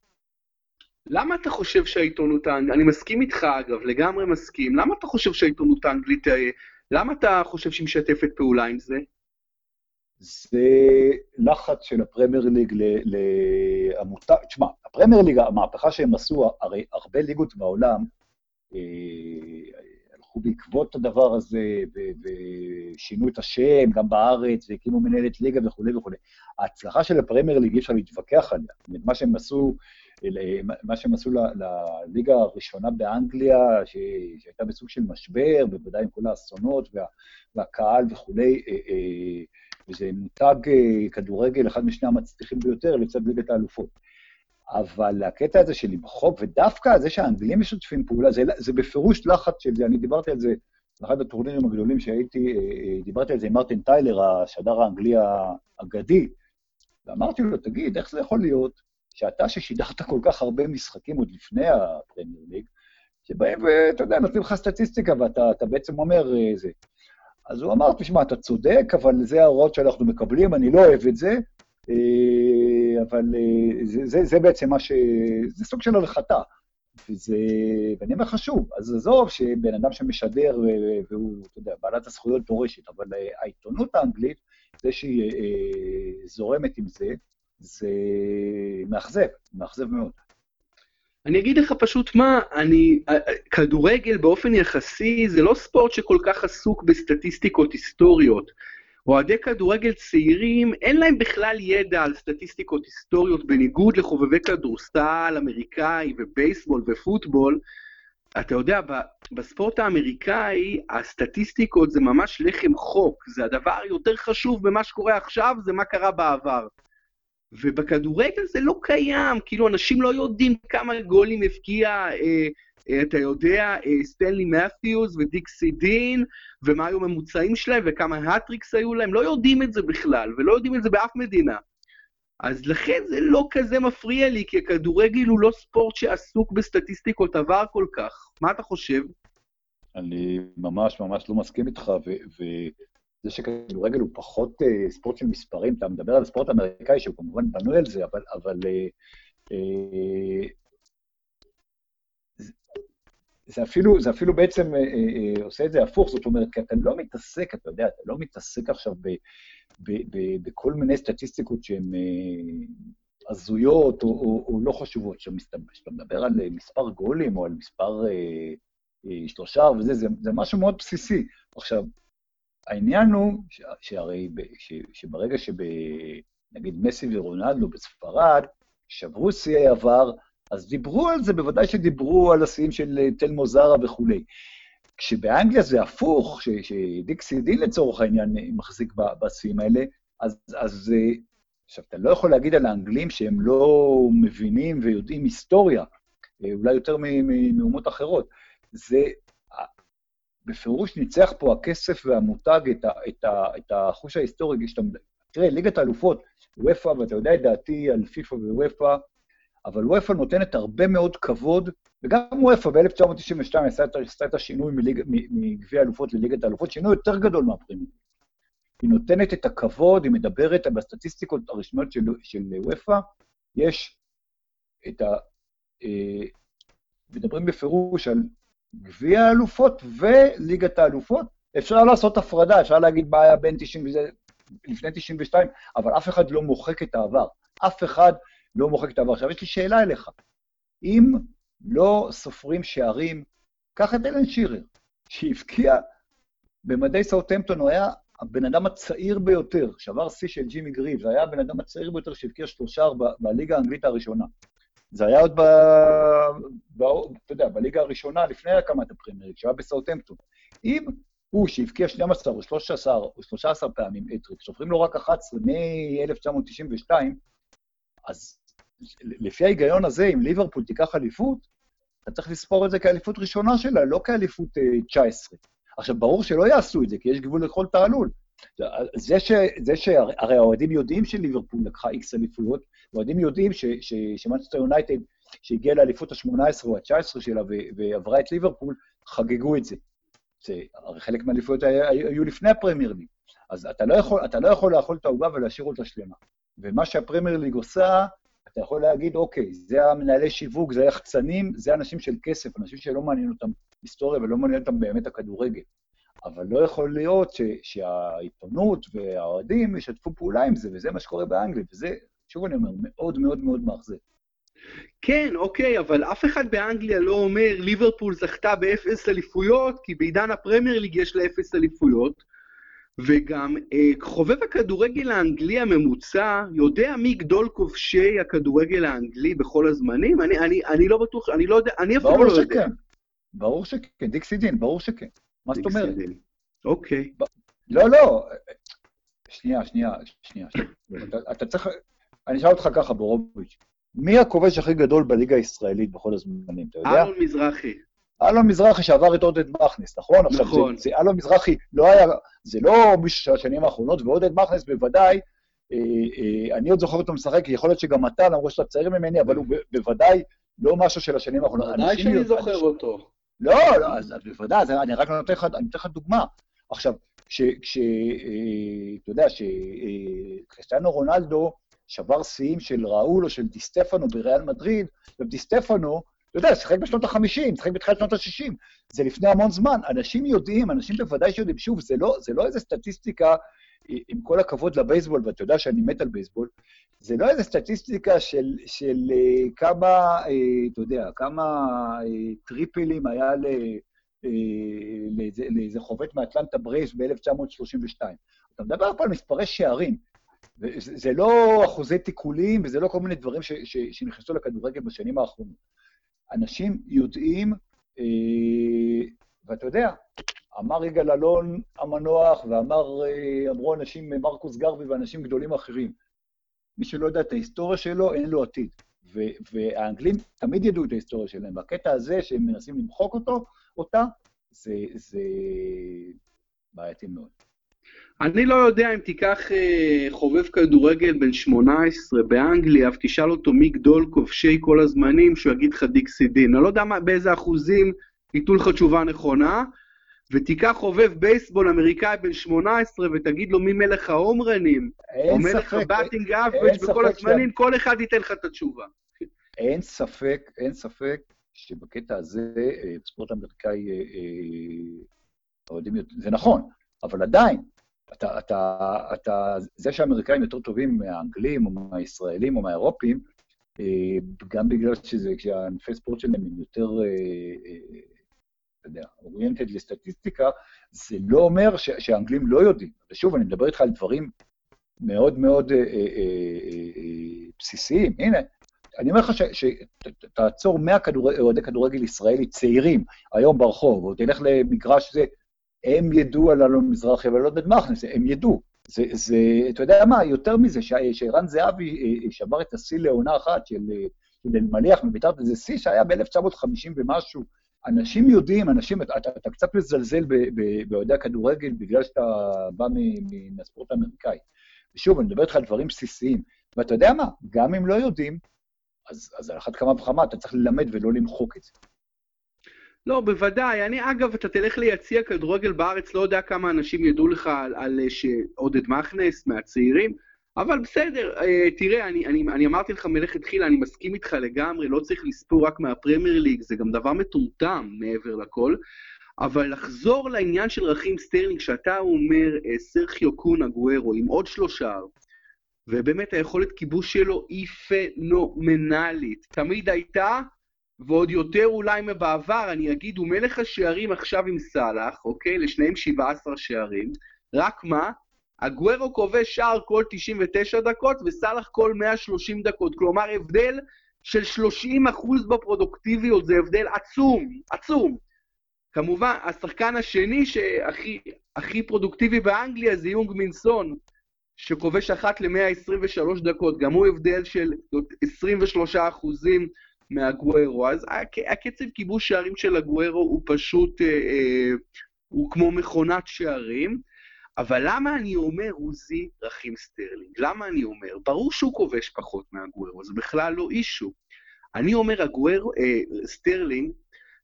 למה אתה חושב שהעיתונות האנגלית, אני מסכים איתך אגב, לגמרי מסכים, למה אתה חושב שהעיתונות האנגלית, אה, למה אתה חושב שהיא משתפת פעולה עם זה? זה לחץ של הפרמייר ליג לעמותה, תשמע, הפרמייר ליג, המהפכה שהם עשו, הרי הרבה ליגות בעולם אה, הלכו בעקבות הדבר הזה, ושינו את השם, גם בארץ, והקימו מנהלת ליגה וכולי וכולי. ההצלחה של הפרמייר ליג, אי אפשר להתווכח עליה. זאת אומרת, מה שהם עשו, מה שהם עשו לליגה הראשונה באנגליה, שהייתה בסוג של משבר, בוודאי עם כל האסונות וה, והקהל וכולי, אה, אה, וזה מותג כדורגל, אחד משני המצליחים ביותר, לצד ליגת האלופות. אבל הקטע הזה של למחוק, ודווקא זה שהאנגלים משתפים פעולה, זה, זה בפירוש לחץ של זה, אני דיברתי על זה באחד הטורנירים הגדולים שהייתי, אה, אה, דיברתי על זה עם מרטין טיילר, השדר האנגלי האגדי, ואמרתי לו, תגיד, איך זה יכול להיות שאתה ששידרת כל כך הרבה משחקים עוד לפני הפרמייר ליג, שבהם, אתה יודע, נותנים לך סטטיסטיקה ואתה בעצם אומר אה, זה. אז הוא אמר, תשמע, אתה צודק, אבל זה ההוראות שאנחנו מקבלים, אני לא אוהב את זה, אה, אבל אה, זה, זה, זה בעצם מה ש... זה סוג של הלכתה. וזה, ואני אומר לך שוב, אז עזוב שבן אדם שמשדר והוא, אתה יודע, בעלת הזכויות דורשת, אבל אה, העיתונות האנגלית, זה שהיא זורמת עם זה, זה מאכזב, מאכזב מאוד. אני אגיד לך פשוט מה, אני, כדורגל באופן יחסי זה לא ספורט שכל כך עסוק בסטטיסטיקות היסטוריות. אוהדי כדורגל צעירים, אין להם בכלל ידע על סטטיסטיקות היסטוריות, בניגוד לחובבי כדורסל, אמריקאי ובייסבול ופוטבול. אתה יודע, בספורט האמריקאי, הסטטיסטיקות זה ממש לחם חוק, זה הדבר היותר חשוב במה שקורה עכשיו, זה מה קרה בעבר. ובכדורגל זה לא קיים, כאילו אנשים לא יודעים כמה גולים הבקיע אה, אה, אתה יודע, אה, סטנלי מת'יוס ודיקסי דין, ומה היו הממוצעים שלהם וכמה האטריקס היו להם, לא יודעים את זה בכלל, ולא יודעים את זה באף מדינה. אז לכן זה לא כזה מפריע לי, כי הכדורגל הוא לא ספורט שעסוק בסטטיסטיקות עבר כל כך. מה אתה חושב? אני ממש ממש לא מסכים איתך, וזה שכדורגל הוא פחות uh, ספורט של מספרים, אתה מדבר על ספורט אמריקאי שהוא כמובן בנוי על זה, אבל, אבל uh, uh, זה אפילו, זה אפילו בעצם אה, אה, אה, עושה את זה הפוך, זאת אומרת, כי אתה לא מתעסק, אתה יודע, אתה לא מתעסק עכשיו ב, ב, ב, בכל מיני סטטיסטיקות שהן אה, הזויות או, או, או לא חשובות. כשאתה מדבר על אה, מספר גולים או על מספר אה, אה, שלושה וזה, זה, זה משהו מאוד בסיסי. עכשיו, העניין הוא שהרי שברגע שנגיד מסי ורונלדו בספרד שברו שיאי עבר, אז דיברו על זה, בוודאי שדיברו על השיאים של אה, תל מוזרה וכולי. כשבאנגליה זה הפוך, שדיקסי דין לצורך העניין אה, מחזיק בשיאים האלה, אז, אז אה, עכשיו, אתה לא יכול להגיד על האנגלים שהם לא מבינים ויודעים היסטוריה, אולי יותר מאומות אחרות. זה, בפירוש ניצח פה הכסף והמותג את, ה, את, ה, את החוש ההיסטורי. שאתה, תראה, ליגת האלופות, וופא, ואתה יודע את דעתי על פיפ"א ווופא, אבל וופא נותנת הרבה מאוד כבוד, וגם וופא ב-1992 עשתה את השינוי מגביע האלופות לליגת האלופות, שינוי יותר גדול מהפרימיום. היא נותנת את הכבוד, היא מדברת בסטטיסטיקות הרשמיות של, של וופא, יש את ה... אה, מדברים בפירוש על גביע האלופות וליגת האלופות. אפשר לעשות הפרדה, אפשר להגיד מה היה בין 90 וזה, לפני 92, אבל אף אחד לא מוחק את העבר. אף אחד לא מוחק את העבר. עכשיו, יש לי שאלה אליך. אם לא סופרים שערים, קח את אלן שירר, שהבקיע במדי סאוטהמפטון, הוא היה הבן אדם הצעיר ביותר, שבר שיא של ג'ימי גריב, זה היה הבן אדם הצעיר ביותר שהבקיע שלושה בליגה האנגלית הראשונה. זה היה עוד ב... ב... אתה יודע, בליגה הראשונה, לפני הקמת הפרמייר, כשהיה בסאוטהמפטון. אם הוא שהבקיע 12 או 13 או 13 פעמים אטריק, סופרים לו רק 11 מ-1992, אז לפי ההיגיון הזה, אם ליברפול תיקח אליפות, אתה צריך לספור את זה כאליפות ראשונה שלה, לא כאליפות 19. אה, עכשיו, ברור שלא יעשו את זה, כי יש גבול לכל תעלול. זה, ש, זה שהרי האוהדים יודעים שליברפול לקחה X אליפויות, האוהדים יודעים שמנצ'סטר יונייטד, שהגיעה לאליפות ה-18 או ה-19 שלה ועברה את ליברפול, חגגו את זה. זה הרי חלק מהאליפויות היו לפני הפרמייר ליג. אז אתה לא יכול, אתה לא יכול לאכול את העוגה ולהשאיר אותה שלמה. ומה שהפרמייר ליג עושה, אתה יכול להגיד, אוקיי, זה המנהלי שיווק, זה היחצנים, זה אנשים של כסף, אנשים שלא מעניין אותם היסטוריה ולא מעניין אותם באמת הכדורגל. אבל לא יכול להיות ש, שהעיתונות והאוהדים ישתפו פעולה עם זה, וזה מה שקורה באנגליה, וזה, שוב אני אומר, מאוד מאוד מאוד מאכזב. כן, אוקיי, אבל אף אחד באנגליה לא אומר ליברפול זכתה באפס אליפויות, כי בעידן הפרמייר ליג יש לה אפס אליפויות, וגם אה, חובב הכדורגל האנגלי הממוצע יודע מי גדול כובשי הכדורגל האנגלי בכל הזמנים? אני, אני, אני לא בטוח, אני לא יודע, אני אפילו לא יודע. ברור שכן, דיקסי דין, ברור שכן. מה זאת אומרת? אוקיי. לא, לא, שנייה, שנייה, שנייה. אתה, אתה צריך, אני אשאל אותך ככה, בורוביץ', מי הכובש הכי גדול בליגה הישראלית בכל הזמנים, אתה יודע? אלון מזרחי. אלון מזרחי שעבר את עודד מכנס, נכון? נכון. עכשיו, אלון מזרחי לא היה, זה לא מישהו של השנים האחרונות, ועודד מכנס בוודאי, אה, אה, אני עוד זוכר אותו משחק, יכול להיות שגם אתה, למרות שאתה צעיר ממני, אבל הוא בוודאי לא משהו של השנים האחרונות. ודאי שאני זוכר אותו. לא, לא, אז, בוודאי, אני רק נותן לך, אני נותן לך דוגמה. עכשיו, כש, אה, אתה יודע, שכריסטיאנו אה, רונלדו שבר שיאים של ראול או של דיסטפנו בריאל מדריד, ודיסטפנו, אתה יודע, שיחק בשנות ה-50, שיחק בתחילת שנות ה-60, זה לפני המון זמן. אנשים יודעים, אנשים בוודאי שיודעים, שוב, זה לא, זה לא איזה סטטיסטיקה, עם כל הכבוד לבייסבול, ואתה יודע שאני מת על בייסבול, זה לא איזה סטטיסטיקה של, של uh, כמה, uh, אתה יודע, כמה uh, טריפלים היה ל... לאיזה, לאיזה חובט מאטלנטה ברייס ב-1932. אתה מדבר פה על מספרי שערים. זה, זה לא אחוזי תיקולים וזה לא כל מיני דברים ש, ש, שנכנסו לכדורגל בשנים האחרונות. אנשים יודעים, אה, ואתה יודע, אמר יגאל אלון המנוח, ואמרו אנשים, מרקוס גרבי ואנשים גדולים אחרים. מי שלא יודע את ההיסטוריה שלו, אין לו עתיד. ו- והאנגלים תמיד ידעו את ההיסטוריה שלהם. והקטע הזה שהם מנסים למחוק אותו, אותה, זה, זה בעייתי מאוד. אני לא יודע אם תיקח אה, חובב כדורגל בן 18 באנגליה ותשאל אותו מי גדול כובשי כל הזמנים, שהוא יגיד לך דיקסי דין. אני לא יודע מה, באיזה אחוזים ייתנו לך תשובה נכונה, ותיקח חובב בייסבול אמריקאי בן 18 ותגיד לו מי מלך ההומרנים, או מלך הבטינג אברג' בכל הזמנים, ש... כל אחד ייתן לך את התשובה. אין ספק, אין ספק שבקטע הזה אה, ספורט אמריקאי, אה, אה, זה נכון, אבל עדיין, אתה, אתה, אתה, זה שהאמריקאים יותר טובים מהאנגלים או מהישראלים או מהאירופים, גם בגלל שזה, כשהענפי ספורט שלהם הם יותר, אתה יודע, אוריינטד לסטטיסטיקה, זה לא אומר ש, שהאנגלים לא יודעים. ושוב, אני מדבר איתך על דברים מאוד מאוד אה, אה, אה, בסיסיים. הנה, אני אומר לך שתעצור 100 אוהדי כדורגל ישראלי צעירים היום ברחוב, או תלך למגרש זה, הם ידעו על אלון מזרחי אבל לא עודד מכנס, הם ידעו. זה, זה, אתה יודע מה, יותר מזה, שערן זהבי אה, אה, שבר את השיא לעונה אחת של אה, אלמליח מביתר, זה שיא שהיה ב-1950 ומשהו. אנשים יודעים, אנשים, אתה, אתה, אתה קצת מזלזל באוהדי הכדורגל בגלל שאתה בא מהספורט האמריקאי. ושוב, אני מדבר איתך על דברים בסיסיים. ואתה יודע מה, גם אם לא יודעים, אז, אז על אחת כמה וכמה אתה צריך ללמד ולא למחוק את זה. לא, בוודאי. אני, אגב, אתה תלך ליציע כדורגל בארץ, לא יודע כמה אנשים ידעו לך על, על שעודד מכנס מהצעירים, אבל בסדר, אה, תראה, אני, אני, אני אמרתי לך מלכתחילה, אני מסכים איתך לגמרי, לא צריך לספור רק מהפרמייר ליג, זה גם דבר מטומטם מעבר לכל. אבל לחזור לעניין של רחים סטרלינג, שאתה אומר, אה, סרחיו קון אגוארו עם עוד שלושה, ובאמת היכולת כיבוש שלו היא פנומנלית. תמיד הייתה, ועוד יותר אולי מבעבר, אני אגיד, הוא מלך השערים עכשיו עם סאלח, אוקיי? לשניהם 17 שערים. רק מה? אגוארו כובש שער כל 99 דקות וסאלח כל 130 דקות. כלומר, הבדל של 30 אחוז בפרודוקטיביות, זה הבדל עצום, עצום. כמובן, השחקן השני שהכי פרודוקטיבי באנגליה זה יונג מין סון, שכובש אחת ל-123 דקות, גם הוא הבדל של 23 אחוזים מאגוארו. אז הקצב כיבוש שערים של אגוארו הוא פשוט, אה, אה, הוא כמו מכונת שערים. אבל למה אני אומר עוזי רחים סטרלינג? למה אני אומר? ברור שהוא כובש פחות מאגוארו, זה בכלל לא issue. אני אומר אגוארו, אה, סטרלינג,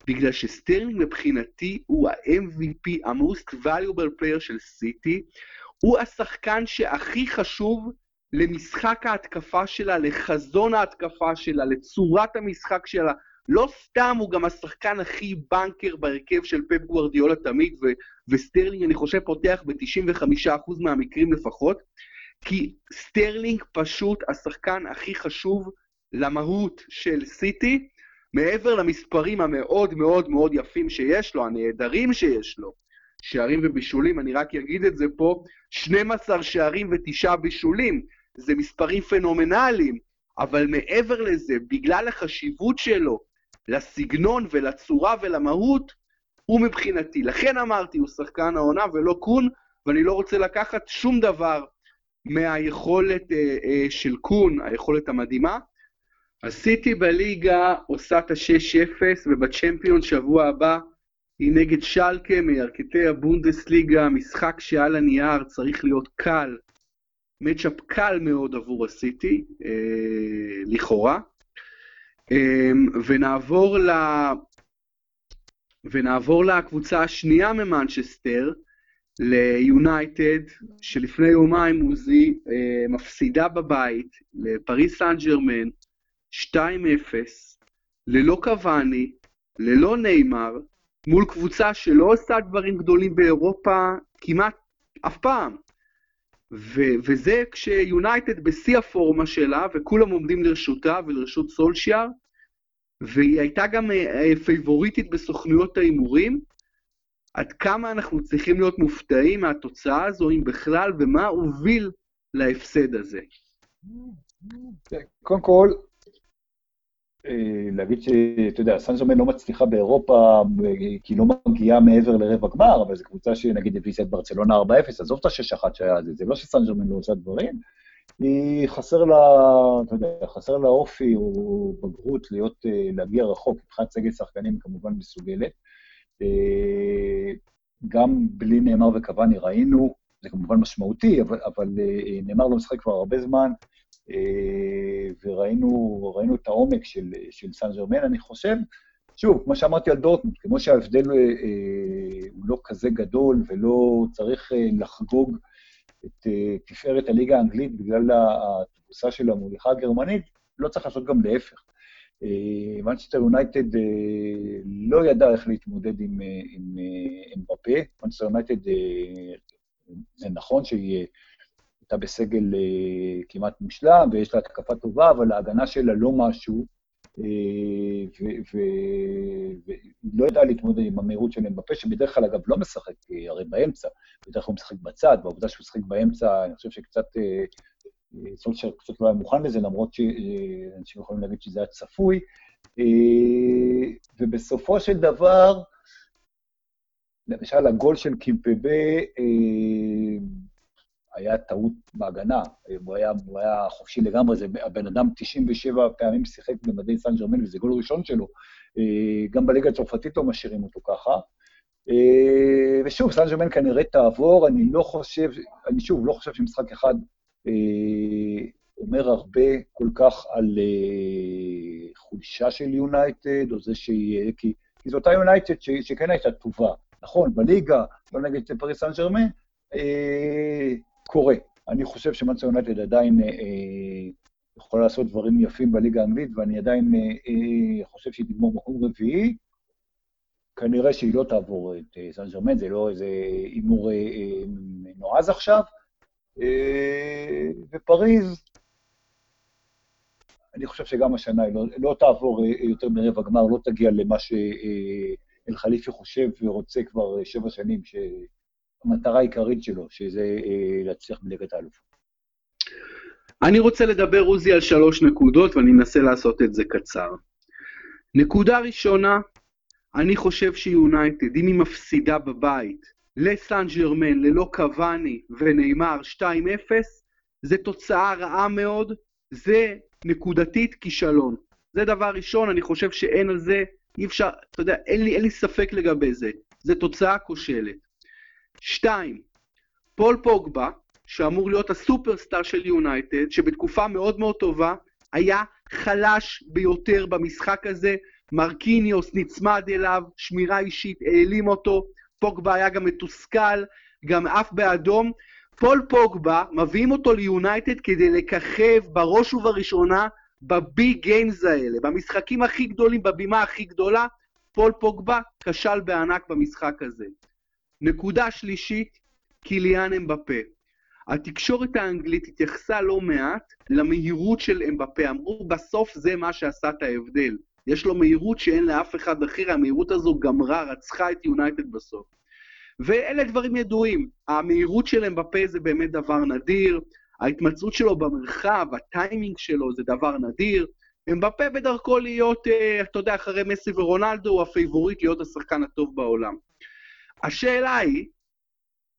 בגלל שסטרלינג מבחינתי הוא ה-MVP, ה-most valuable player של סיטי, הוא השחקן שהכי חשוב למשחק ההתקפה שלה, לחזון ההתקפה שלה, לצורת המשחק שלה. לא סתם הוא גם השחקן הכי בנקר בהרכב של פפ גוורדיאולה תמיד, ו- וסטרלינג אני חושב פותח ב-95% מהמקרים לפחות, כי סטרלינג פשוט השחקן הכי חשוב למהות של סיטי, מעבר למספרים המאוד מאוד מאוד יפים שיש לו, הנהדרים שיש לו, שערים ובישולים, אני רק אגיד את זה פה, 12 שערים ותשעה בישולים, זה מספרים פנומנליים, אבל מעבר לזה, בגלל החשיבות שלו לסגנון ולצורה ולמהות, הוא מבחינתי. לכן אמרתי, הוא שחקן העונה ולא קון, ואני לא רוצה לקחת שום דבר מהיכולת אה, אה, של קון, היכולת המדהימה. הסיטי בליגה עושה את ה-6-0, ובצ'מפיון שבוע הבא היא נגד שלקה מירכתי הבונדסליגה, משחק שעל הנייר צריך להיות קל, מצ'אפ קל מאוד עבור הסיטי, אה, לכאורה. אה, ונעבור, ל... ונעבור לקבוצה השנייה ממנצ'סטר, ליונייטד, שלפני יומיים עוזי אה, מפסידה בבית לפריס סן ג'רמן, 2-0, ללא קבאני, ללא ניימר, מול קבוצה שלא עושה דברים גדולים באירופה כמעט אף פעם. ו- וזה כשיונייטד בשיא הפורמה שלה, וכולם עומדים לרשותה ולרשות סולשיאר, והיא הייתה גם אה, פייבוריטית בסוכנויות ההימורים. עד כמה אנחנו צריכים להיות מופתעים מהתוצאה הזו, אם בכלל, ומה הוביל להפסד הזה? קודם כל, אה, להגיד שאתה יודע, סן ג'רמן לא מצליחה באירופה כי היא לא מגיעה מעבר לרבע גמר, אבל זו קבוצה שנגיד הביסה את ברצלונה 4-0, עזוב את ה-6-1 שהיה, זה, זה לא שסן ג'רמן לא עושה דברים, היא חסר לה, אתה יודע, חסר לה אופי או בגרות להיות, אה, להגיע רחוק, מבחינת סגל שחקנים כמובן מסוגלת. אה, גם בלי נאמר וקוואני ראינו, זה כמובן משמעותי, אבל, אבל נאמר לא משחק כבר הרבה זמן, אה, וראינו את העומק של, של סן ג'רמן, אני חושב, שוב, כמו שאמרתי על דורטמונד, כמו שההבדל אה, אה, הוא לא כזה גדול ולא צריך אה, לחגוג את אה, תפארת הליגה האנגלית בגלל התבוסה של המוליכה הגרמנית, לא צריך לעשות גם להפך. מנצ'סטר יונייטד לא ידע איך להתמודד עם, עם, עם. מנצ'סטר יונייטד, זה נכון שהיא הייתה בסגל אה, כמעט מושלם, ויש לה התקפה טובה, אבל ההגנה שלה לא משהו, אה, והיא לא ידעה להתמודד עם המהירות של אמבפה, שבדרך כלל, אגב, לא משחק אה, הרי באמצע, בדרך כלל הוא משחק בצד, והעובדה שהוא משחק באמצע, אני חושב שקצת, סולשר קצת לא היה מוכן לזה, למרות שאנשים יכולים להגיד שזה היה צפוי. ובסופו של דבר, למשל, הגול של קימפבה, היה טעות בהגנה, הוא היה, הוא היה חופשי לגמרי, זה הבן אדם 97 פעמים שיחק במדי סן ג'רמן, וזה גול ראשון שלו. אה, גם בליגה הצרפתית לא משאירים אותו ככה. אה, ושוב, סן ג'רמן כנראה תעבור, אני לא חושב, אני שוב לא חושב שמשחק אחד אה, אומר הרבה כל כך על חולשה של יונייטד, או זה שהיא... כי, כי זו אותה יונייטד שכן הייתה טובה. נכון, בליגה, לא נגד פריס סן ג'רמן, קורה. אני חושב שמנצ'סטר יונייטד עדיין אה, אה, יכולה לעשות דברים יפים בליגה האנגלית, ואני עדיין אה, אה, חושב שהיא תגמור מקום רביעי. כנראה שהיא לא תעבור את אה, סן ג'רמן, זה לא איזה הימור אה, אה, נועז עכשיו. אה, ופריז, אני חושב שגם השנה היא לא, לא תעבור אה, יותר מרבע גמר, לא תגיע למה שאלחליפי חושב ורוצה כבר שבע שנים, ש... המטרה העיקרית שלו, שזה אה, להצליח בליגת האלופות. אני רוצה לדבר, עוזי, על שלוש נקודות, ואני אנסה לעשות את זה קצר. נקודה ראשונה, אני חושב שיונייטד, אם היא מפסידה בבית לסן ג'רמן, ללא קוואני ונאמר 2-0, זה תוצאה רעה מאוד, זה נקודתית כישלון. זה דבר ראשון, אני חושב שאין על זה, אי אפשר, אתה יודע, אין לי, אין לי ספק לגבי זה. זה תוצאה כושלת. שתיים, פול פוגבה, שאמור להיות הסופרסטאר של יונייטד, שבתקופה מאוד מאוד טובה היה חלש ביותר במשחק הזה, מרקיניוס נצמד אליו, שמירה אישית, העלים אותו, פוגבה היה גם מתוסכל, גם עף באדום. פול פוגבה, מביאים אותו ליונייטד כדי לככב בראש ובראשונה ב big games האלה, במשחקים הכי גדולים, בבימה הכי גדולה, פול פוגבה כשל בענק במשחק הזה. נקודה שלישית, קיליאן אמבפה. התקשורת האנגלית התייחסה לא מעט למהירות של אמבפה, אמרו בסוף זה מה שעשה את ההבדל. יש לו מהירות שאין לאף אחד אחר, המהירות הזו גמרה, רצחה את יונייטד בסוף. ואלה דברים ידועים, המהירות של אמבפה זה באמת דבר נדיר, ההתמצאות שלו במרחב, הטיימינג שלו זה דבר נדיר. אמבפה בדרכו להיות, אה, אתה יודע, אחרי מסי ורונלדו, הוא ה favorite להיות השחקן הטוב בעולם. השאלה היא,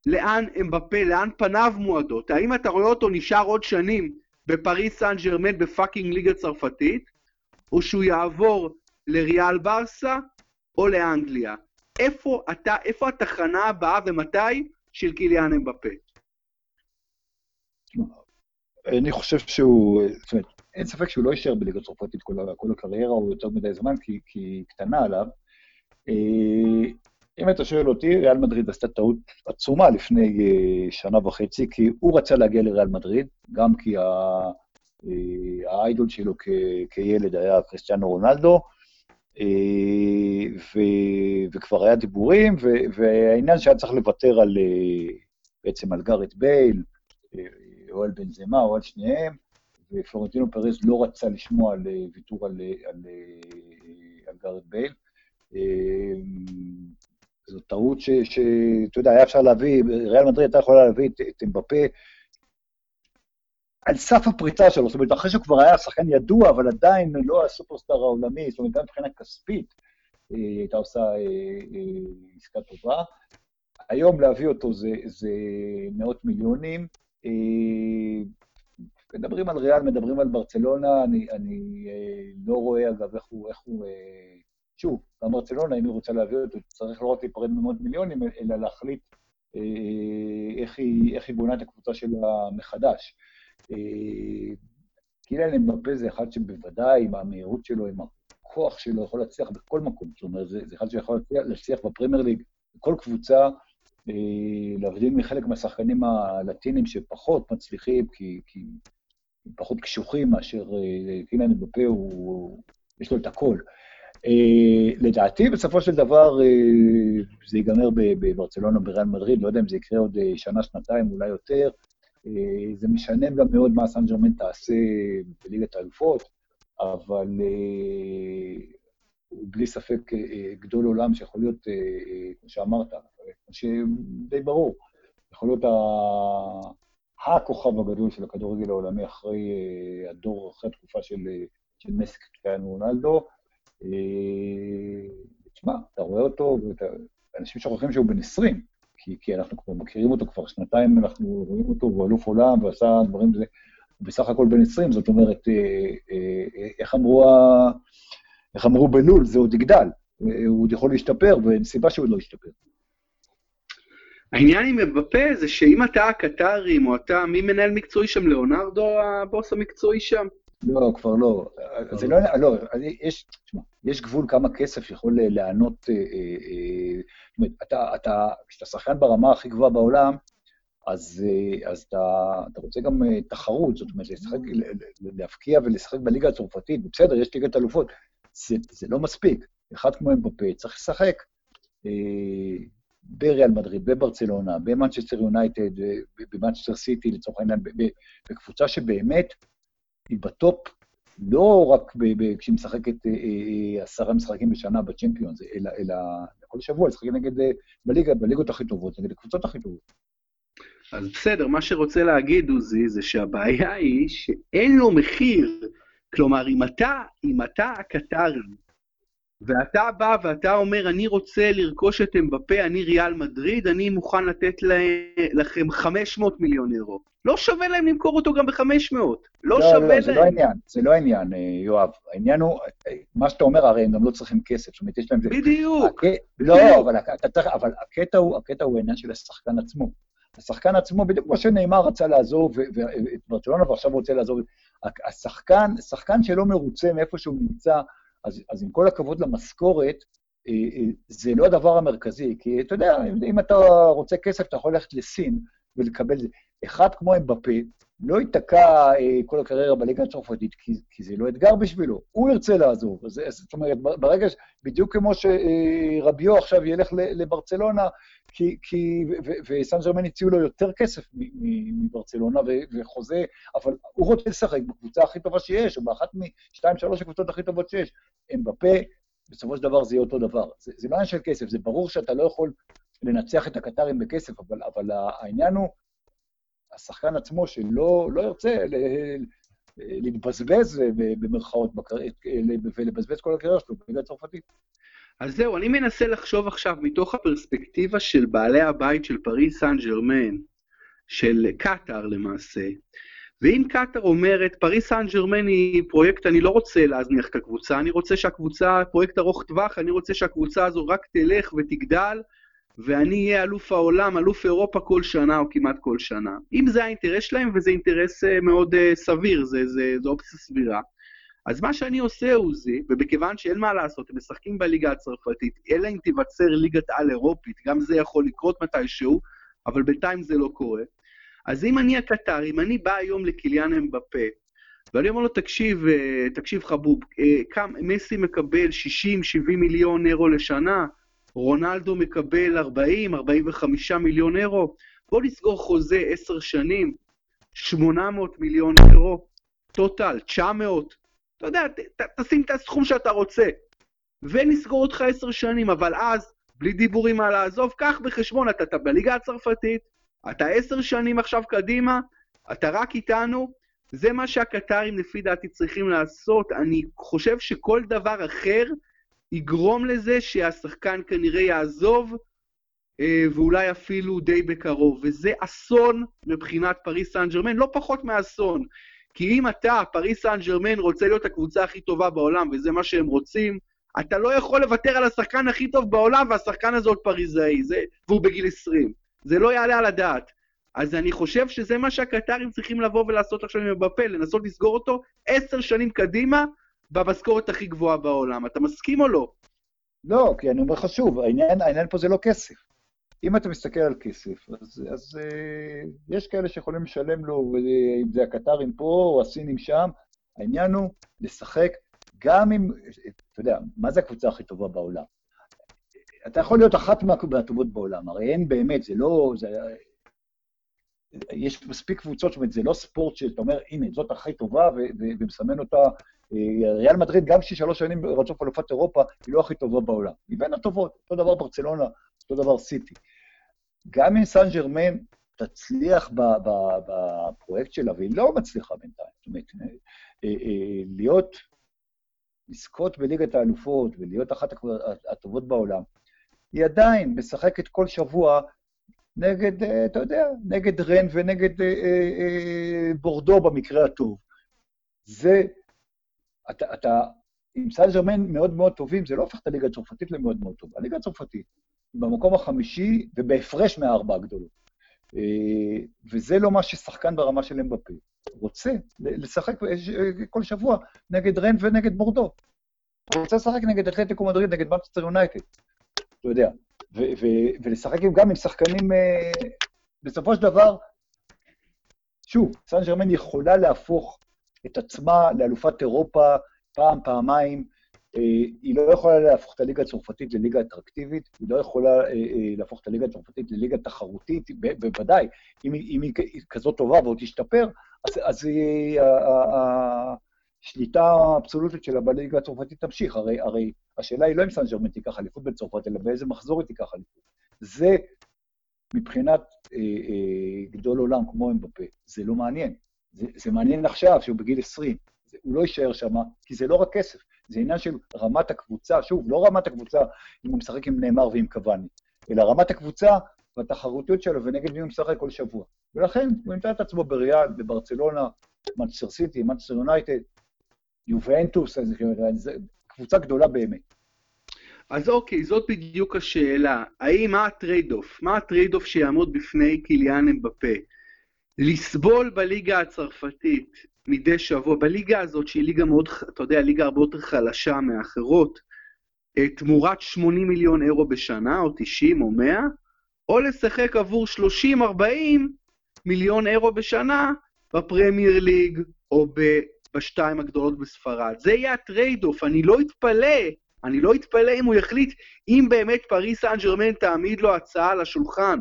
לאן אמבפה, לאן פניו מועדות? האם אתה רואה אותו נשאר עוד שנים בפריס סן ג'רמן ב fucking ליגה צרפתית, או שהוא יעבור לריאל ברסה או לאנגליה? איפה, אתה, איפה התחנה הבאה ומתי של קיליאן אמבפה? אני חושב שהוא, זאת אומרת, אין ספק שהוא לא יישאר בליגה צרפתית כל, כל הקריירה, הוא יותר מדי זמן, כי, כי היא קטנה עליו. אה, אם אתה שואל אותי, ריאל מדריד עשתה טעות עצומה לפני אה, שנה וחצי, כי הוא רצה להגיע לריאל מדריד, גם כי אה, ה idol שלו כילד היה קריסטיאנו רונלדו, ו, וכבר היה דיבורים, ו, והעניין שהיה צריך לוותר על, בעצם על גארט בייל, או על בן זמה או על שניהם, ופלורנטינו פרז לא רצה לשמוע על אה, ויתור על, אה, על, אה, על גארת' בייל. זו טעות שאתה יודע, היה אפשר להביא, ריאל מדריד הייתה יכולה להביא את, את אמבפה על סף הפריצה שלו, זאת אומרת, אחרי שהוא כבר היה שחקן ידוע, אבל עדיין לא הסופרסטאר העולמי, זאת אומרת, גם מבחינה כספית, היא הייתה עושה עסקה טובה. היום להביא אותו זה, זה מאות מיליונים, אה, מדברים על ריאל, מדברים על ברצלונה, אני, אני אה, לא רואה, אגב, איך הוא, איך הוא... אה, שוב, גם ברצלונה, אם היא רוצה להביא אותו, צריך לא רק להיפרד ממאות מיליונים, אלא להחליט איך היא, איך היא בונה את הקבוצה שלה מחדש. קילן אמבפה זה אחד שבוודאי, עם המהירות שלו, עם הכוח שלו, יכול להצליח בכל מקום. זאת אומרת, זה, זה אחד שיכול להצליח בפרמייר ליג, בכל קבוצה, אה, להבדיל מחלק מהשחקנים הלטינים שפחות מצליחים, כי, כי פחות קשוחים מאשר אה, קילן אמבפה, יש לו את הכל. Uh, לדעתי, בסופו של דבר, uh, זה ייגמר בברצלונה, בריאל מדריד, לא יודע אם זה יקרה עוד uh, שנה, שנתיים, אולי יותר. זה משנה גם מאוד מה סן ג'רמן תעשה בליגת האלופות, אבל בלי ספק גדול עולם שיכול להיות, כמו שאמרת, שדי ברור. יכול להיות הכוכב הגדול של הכדורגל העולמי אחרי אה, הדור, אחרי התקופה של, אה, של מסק קריאנו רונלדו. אה, תשמע, אתה רואה אותו, ואנשים שוכחים שהוא בן 20, כי, כי אנחנו כבר מכירים אותו כבר שנתיים, אנחנו רואים אותו, הוא אלוף עולם ועשה דברים, הוא בסך הכל בן 20, זאת אומרת, איך אמרו, איך אמרו בלול, זה עוד יגדל, הוא עוד יכול להשתפר, ואין סיבה שהוא לא ישתפר. העניין עם מבפה זה שאם אתה הקטרים, או אתה, מי מנהל מקצועי שם? לאונרדו הבוס המקצועי שם? לא, כבר לא. זה לא, לא, יש, תשמע, יש גבול כמה כסף יכול לענות, אה, אה, זאת אומרת, אתה, אתה, כשאתה שחקן ברמה הכי גבוהה בעולם, אז, אה, אז אתה, אתה רוצה גם תחרות, זאת אומרת, לשחק, להפקיע ולשחק בליגה הצרפתית, בסדר, יש ליגת אלופות, זה, זה לא מספיק. אחד כמו אמבפה צריך לשחק. בריאל מדריד, בברצלונה, במנצ'סטר יונייטד, במנצ'סטר סיטי לצורך העניין, בקבוצה שבאמת היא בטופ, לא רק כשהיא משחקת אה, אה, עשרה משחקים בשנה בצ'מפיונס, אלא, אלא כל שבוע לשחק נגד, אה, בליגה, בליגות הכי טובות, נגד הקבוצות הכי טובות. אז בסדר, מה שרוצה להגיד, עוזי, זה שהבעיה היא שאין לו מחיר. כלומר, אם אתה, אם אתה הקטרי, ואתה בא ואתה אומר, אני רוצה לרכוש את אמבפה, אני ריאל מדריד, אני מוכן לתת לכם 500 מיליון אירו. לא שווה להם למכור אותו גם ב-500. לא, לא שווה לא, להם. זה לא העניין, זה לא העניין, אה, יואב. העניין הוא, מה שאתה אומר, הרי הם גם לא צריכים כסף, זאת אומרת, יש להם... בדיוק. הק... לא, אבל, אתה, אבל הקטע הוא, הקטע הוא העניין של השחקן עצמו. השחקן עצמו, בדיוק כמו שנאמר רצה לעזוב, ואת ברצלונה ועכשיו רוצה לעזוב, השחקן, שחקן שלא מרוצה מאיפה שהוא נמצא, אז, אז עם כל הכבוד למשכורת, אה, אה, זה לא הדבר המרכזי, כי אתה יודע, אם אתה רוצה כסף, אתה יכול ללכת לסין ולקבל זה. אחד כמו אמבפה, לא ייתקע אה, כל הקריירה בליגה הצרפתית, כי, כי זה לא אתגר בשבילו. הוא ירצה לעזוב. אז, זאת אומרת, ברגע, בדיוק כמו שרביו אה, עכשיו ילך לברצלונה, כי, כי, וסן ג'רמן הציעו לו יותר כסף מברצלונה וחוזה, אבל הוא רוצה לשחק בקבוצה הכי טובה שיש, או באחת משתיים, שלוש הקבוצות הכי טובות שיש. הם בפה, בסופו של דבר זה יהיה אותו דבר. זה, זה לא עניין של כסף, זה ברור שאתה לא יכול לנצח את הקטרים בכסף, אבל, אבל העניין הוא השחקן עצמו שלא לא ירצה להתבזבז במרכאות ולבזבז כל הקריירה שלו בליגה הצרפתית. אז זהו, אני מנסה לחשוב עכשיו מתוך הפרספקטיבה של בעלי הבית של פריס סן ג'רמן, של קטאר למעשה, ואם קטאר אומרת, פריס סן ג'רמן היא פרויקט, אני לא רוצה להזניח את הקבוצה, אני רוצה שהקבוצה, פרויקט ארוך טווח, אני רוצה שהקבוצה הזו רק תלך ותגדל, ואני אהיה אלוף העולם, אלוף אירופה כל שנה או כמעט כל שנה. אם זה האינטרס שלהם, וזה אינטרס אה, מאוד uh, סביר, זה, זה, זו אופציה סבירה, אז מה שאני עושה הוא זה, ומכיוון שאין מה לעשות, הם משחקים בליגה הצרפתית, אלא אם תיווצר ליגת על אירופית, גם זה יכול לקרות מתישהו, אבל בינתיים זה לא קורה. אז אם אני הקטר, אם אני בא היום לקיליאן אמבפה, ואני אומר לו, תקשיב, אה, תקשיב חבוב, כמה, מסי מקבל 60-70 מיליון אירו לשנה, רונלדו מקבל 40-45 מיליון אירו, בוא נסגור חוזה 10 שנים, 800 מיליון אירו, טוטל, 900, אתה יודע, ת, ת, תשים את הסכום שאתה רוצה, ונסגור אותך 10 שנים, אבל אז, בלי דיבורים על לעזוב, קח בחשבון, אתה, אתה בליגה הצרפתית, אתה 10 שנים עכשיו קדימה, אתה רק איתנו, זה מה שהקטרים לפי דעתי צריכים לעשות. אני חושב שכל דבר אחר יגרום לזה שהשחקן כנראה יעזוב, אה, ואולי אפילו די בקרוב. וזה אסון מבחינת פריס סן ג'רמן, לא פחות מאסון. כי אם אתה, פריס סן ג'רמן, רוצה להיות הקבוצה הכי טובה בעולם, וזה מה שהם רוצים, אתה לא יכול לוותר על השחקן הכי טוב בעולם, והשחקן הזה עוד פריזאי, זה, והוא בגיל 20. זה לא יעלה על הדעת. אז אני חושב שזה מה שהקטרים צריכים לבוא ולעשות עכשיו עם מבפה, לנסות לסגור אותו עשר שנים קדימה, במשכורת הכי גבוהה בעולם. אתה מסכים או לא? לא, כי אני אומר לך שוב, העניין, העניין פה זה לא כסף. אם אתה מסתכל על כסף, אז, אז uh, יש כאלה שיכולים לשלם לו, אם זה הקטרים פה או הסינים שם, העניין הוא לשחק גם אם, אתה יודע, מה זה הקבוצה הכי טובה בעולם? אתה יכול להיות אחת מהטובות בעולם, הרי אין באמת, זה לא, זה, יש מספיק קבוצות, זאת אומרת, זה לא ספורט שאתה אומר, הנה, זאת הכי טובה, ומסמן אותה אה, ריאל מדריד, גם שהיא שלוש שנים רצוף אלופת אירופה, היא לא הכי טובה בעולם. היא בין הטובות, אותו דבר ברצלונה, אותו דבר סיטי. גם אם סן ג'רמן תצליח בפרויקט שלה, והיא לא מצליחה בינתיים, זאת אומרת, אה, אה, להיות, לזכות בליגת האלופות ולהיות אחת הטובות בעולם, היא עדיין משחקת כל שבוע נגד, אתה יודע, נגד רן ונגד בורדו במקרה הטוב. זה אתה, אתה עם סן ג'רמן מאוד מאוד טובים, זה לא הופך את הליגה הצרפתית למאוד מאוד טובה. הליגה הצרפתית היא במקום החמישי ובהפרש מהארבע הגדולות. אה, וזה לא מה ששחקן ברמה של אמבפה רוצה, לשחק כל שבוע נגד רן ונגד בורדו. הוא רוצה לשחק נגד אתלטיקו מדריד, נגד מנצ'סטר יונייטד, אתה יודע. ולשחק גם עם שחקנים, אה, בסופו של דבר, שוב, סן ג'רמן יכולה להפוך את עצמה לאלופת אירופה פעם, פעמיים. אה, היא לא יכולה להפוך את הליגה הצרפתית לליגה אטרקטיבית, היא לא יכולה אה, להפוך את הליגה הצרפתית לליגה תחרותית, בוודאי. אם, אם היא כזאת טובה ועוד תשתפר, אז, אז השליטה האבסולוטית שלה בליגה הצרפתית תמשיך. הרי, הרי השאלה היא לא אם סן ג'רמן תיקח אליפות בצרפת, אלא באיזה מחזור היא תיקח אליפות. זה, מבחינת אה, אה, גדול עולם כמו אמבפה, זה לא מעניין. זה, זה מעניין עכשיו, שהוא בגיל 20, זה, הוא לא יישאר שם, כי זה לא רק כסף, זה עניין של רמת הקבוצה, שוב, לא רמת הקבוצה אם הוא משחק עם ניימאר ועם קוואני, אלא רמת הקבוצה והתחרותיות שלו ונגד מי הוא משחק כל שבוע. ולכן הוא ימצא את עצמו בריאל, בברצלונה, מנצ'סטר סיטי, מנצ'סטר יונייטד, יובנטוס, קבוצה גדולה באמת. אז אוקיי, זאת בדיוק השאלה. האם, מה ה trade-off? מה ה trade-off שיעמוד בפני קיליאן אמבפה? לסבול בליגה הצרפתית מדי שבוע, בליגה הזאת, שהיא ליגה מאוד, אתה יודע, ליגה הרבה יותר חלשה מאחרות, אה, תמורת 80 מיליון אירו בשנה, או 90 או 100, או לשחק עבור 30-40 מיליון אירו בשנה, בפרמייר ליג או בשתיים הגדולות בספרד. זה יהיה ה trade-off, אני לא אתפלא, אני לא אתפלא אם הוא יחליט, אם באמת פריס סן ג'רמן תעמיד לו הצעה על השולחן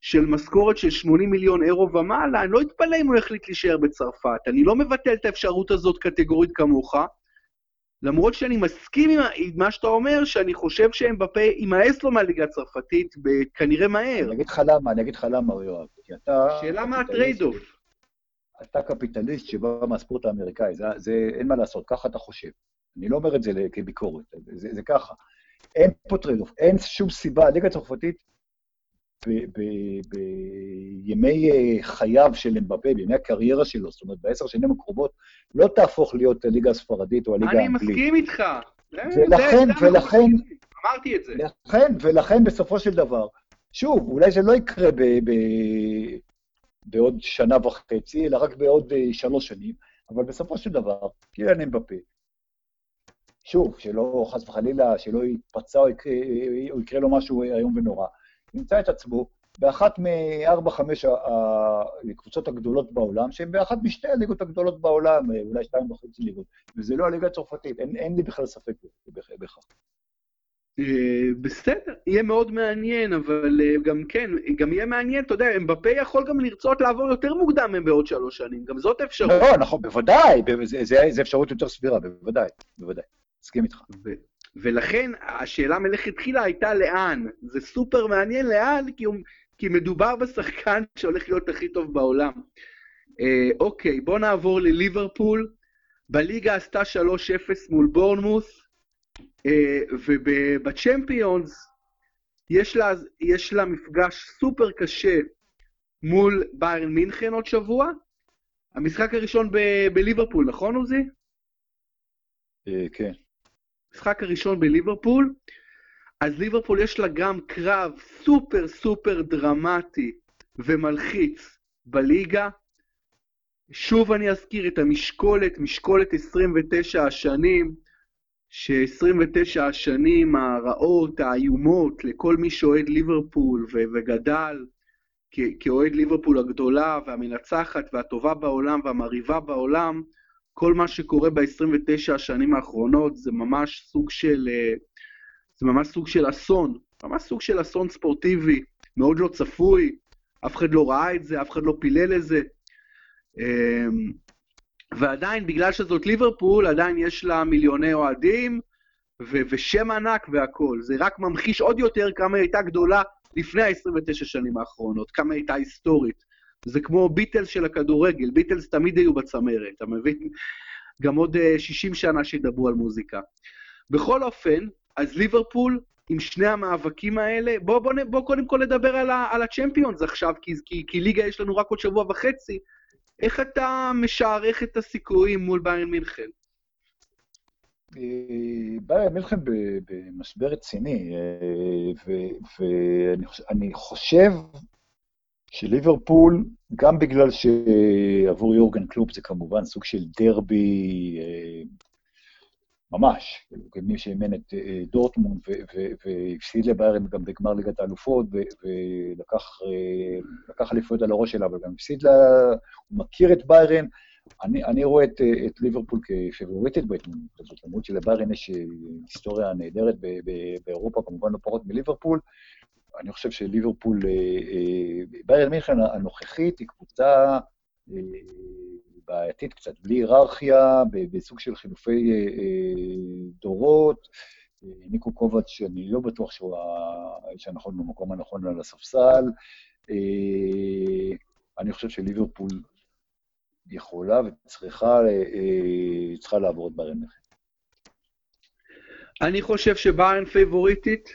של משכורת של 80 מיליון אירו ומעלה, אני לא אתפלא אם הוא יחליט להישאר בצרפת. אני לא מבטל את האפשרות הזאת קטגורית כמוך, למרות שאני מסכים עם, עם מה שאתה אומר, שאני חושב שאמבפה יימאס לו מהליגה הצרפתית כנראה מהר. אני אגיד לך למה, אני אגיד לך למה, יואב. כי אתה... שאלה מה ה trade-off. אתה קפיטליסט שבא מהספורט האמריקאי, זה, זה אין מה לעשות, ככה אתה חושב. אני לא אומר את זה כביקורת, זה, זה ככה. אין פה trade-off, אין שום סיבה, הליגה הצרפתית בימי אה, חייו של אמבפה, בימי הקריירה שלו, זאת אומרת, בעשר שנים הקרובות, לא תהפוך להיות הליגה הספרדית או הליגה האנגלית. אני מסכים איתך. ולכן, ולכן, אמרתי את זה. לכן, ולכן בסופו של דבר, שוב, אולי זה לא יקרה ב, ב, בעוד שנה וחצי, אלא רק בעוד אה, שלוש שנים, אבל בסופו של דבר, קיליאן אמבפה, שוב, שלא, חס וחלילה, שלא יתפצע או יקרה, או יקרה לו משהו איום ונורא, ימצא את עצמו באחת מארבע-חמש הקבוצות הגדולות בעולם, שהן באחת משתי הליגות הגדולות בעולם, אולי שתיים וחצי ליגות, וזה לא הליגה הצרפתית, אין, אין לי בכלל ספק בכך. אה, בסדר, יהיה מאוד מעניין, אבל אה, גם כן, גם יהיה מעניין, אתה יודע, אמבפה יכול גם לרצות לעבור יותר מוקדם בעוד שלוש שנים, גם זאת אפשרות. לא, נכון, בוודאי, זו אפשרות יותר סבירה, בוודאי, בוודאי, מסכים איתך. ולכן השאלה מלכתחילה הייתה לאן. זה סופר מעניין לאן, כי, הוא, כי מדובר בשחקן שהולך להיות הכי טוב בעולם. אה, אוקיי, בואו נעבור לליברפול. בליגה עשתה 3-0 מול בורנמוס, ובצ'מפיונס יש לה, יש לה מפגש סופר קשה מול ביירן מינכן עוד שבוע. המשחק הראשון ב- בליברפול, נכון עוזי? אה, כן. המשחק הראשון בליברפול, אז ליברפול יש לה גם קרב סופר סופר דרמטי ומלחיץ בליגה. שוב אני אזכיר את המשקולת, משקולת 29 השנים, ש-29 השנים הרעות, האיומות, לכל מי שאוהד ליברפול ו- וגדל כאוהד ליברפול הגדולה והמנצחת והטובה בעולם והמרהיבה בעולם, כל מה שקורה ב-29 השנים האחרונות זה ממש סוג של, אה, זה ממש סוג של אסון, ממש סוג של אסון ספורטיבי, מאוד לא צפוי, אף אחד לא ראה את זה, אף אחד לא פילל את זה. ועדיין, בגלל שזאת ליברפול, עדיין יש לה מיליוני אוהדים, ו- ושם ענק והכול. זה רק ממחיש עוד יותר כמה היא הייתה גדולה לפני ה-29 שנים האחרונות, כמה היא הייתה היסטורית. זה כמו ביטלס של הכדורגל, ביטלס תמיד היו בצמרת, אתה מבין? גם עוד 60 אה, שנה שידברו על מוזיקה. בכל אופן, אז ליברפול, עם שני המאבקים האלה, בוא, בוא, בוא קודם כל נדבר על, ה, על הצ'מפיונס עכשיו, כי, כי, כי ליגה יש לנו רק עוד שבוע וחצי. איך אתה משערך את הסיכויים מול ביירן מינכן? אה, ביירן מינכן במשבר רציני, אה, ואני חושב שליברפול, גם בגלל שעבור יורגן קלופ זה כמובן סוג של דרבי אה, ממש, כמי שאימן את אה, דורטמונד והפסיד לביירן גם בגמר ליגת האלופות ולקח אה, אליפויות על הראש שלה, אבל גם הפסיד לה, הוא מכיר את ביירן. אני, אני רואה את, את ליברפול כפבוריטית בהתמודדות הזאת, למרות שלביירן יש היסטוריה נהדרת באירופה, כמובן לא פחות מליברפול. אני חושב שליברפול, אה, אה, ביירן מינכן הנוכחית היא קבוצה אה, בעייתית קצת, בלי היררכיה, בסוג של חילופי דורות. ניקו קובץ', שאני לא בטוח שהוא האיש הנכון במקום הנכון על הספסל. אני חושב שליברפול יכולה וצריכה לעבור את ביירן מינכן. אני חושב שביירן פייבוריטית,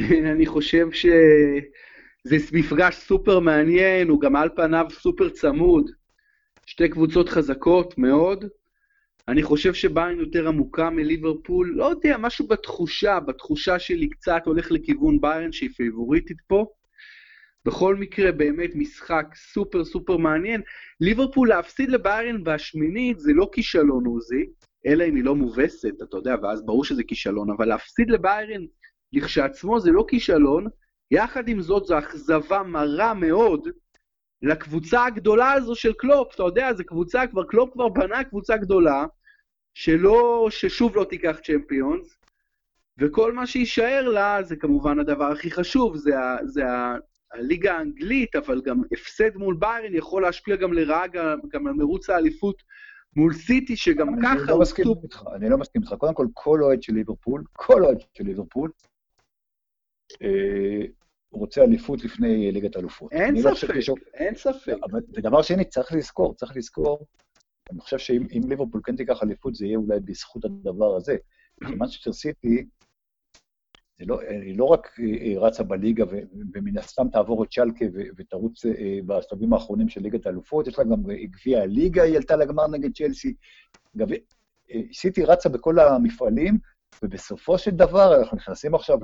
(laughs) אני חושב שזה מפגש סופר מעניין, הוא גם על פניו סופר צמוד. שתי קבוצות חזקות מאוד. אני חושב שביירן יותר עמוקה מליברפול, לא יודע, משהו בתחושה, בתחושה שלי קצת הולך לכיוון ביירן שהיא פייבוריטית פה. בכל מקרה, באמת משחק סופר סופר מעניין. ליברפול להפסיד לביירן בשמינית זה לא כישלון עוזי, אלא אם היא לא מובסת, אתה יודע, ואז ברור שזה כישלון, אבל להפסיד לביירן לכשעצמו זה לא כישלון, יחד עם זאת זו אכזבה מרה מאוד, לקבוצה הגדולה הזו של קלופ, אתה יודע, זו קבוצה, כבר קלופ כבר בנה קבוצה גדולה, שלא, ששוב לא תיקח צ'מפיונס, וכל מה שיישאר לה זה כמובן הדבר הכי חשוב, זה, ה, זה ה, הליגה האנגלית, אבל גם הפסד מול ביירן יכול להשפיע גם לרעה גם, גם על מרוץ האליפות מול סיטי, שגם ככה אני לא מסכים סופ... איתך, אני לא מסכים איתך. קודם כל, כל אוהד של ליברפול, כל אוהד של ליברפול, אה, רוצה אליפות לפני ליגת אלופות. אין לא ספק, שיש- אין ספק. אבל- ודבר שני, צריך לזכור, צריך לזכור, אני חושב שאם אם ליברפול כן תיקח אליפות, זה יהיה אולי בזכות הדבר הזה. כי מנצ'סטר סיטי, זה לא, היא לא רק אה, רצה בליגה ומן הסתם תעבור את שלקה ו- ותרוץ אה, בשלבים האחרונים של ליגת האלופות, יש לה גם גביע הליגה, היא עלתה לגמר נגד צ'לסי. אה, סיטי רצה בכל המפעלים, ובסופו של דבר אנחנו נכנסים עכשיו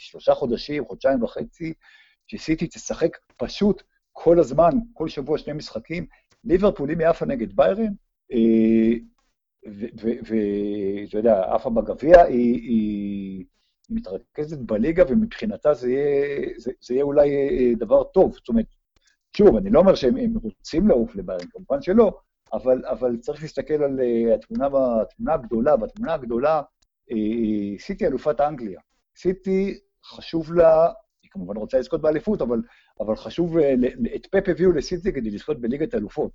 לשלושה חודשים, חודשיים וחצי, שסיטי תשחק פשוט כל הזמן, כל שבוע שני משחקים. ליברפול, אם היא עפה נגד ביירן, אה, ואתה יודע, עפה בגביע, היא, היא, מתרכזת בליגה, ומבחינתה זה יהיה, זה, זה יהיה אולי אה, דבר טוב. זאת אומרת, שוב, אני לא אומר שהם הם רוצים לעוף לביירן, כמובן שלא, אבל, אבל צריך להסתכל על אה, התמונה, התמונה הגדולה, והתמונה הגדולה, סיטי אלופת אנגליה. סיטי, חשוב לה, היא כמובן רוצה לזכות באליפות, אבל, אבל חשוב, אה, את פפ הביאו לסיטי כדי לזכות בליגת אלופות.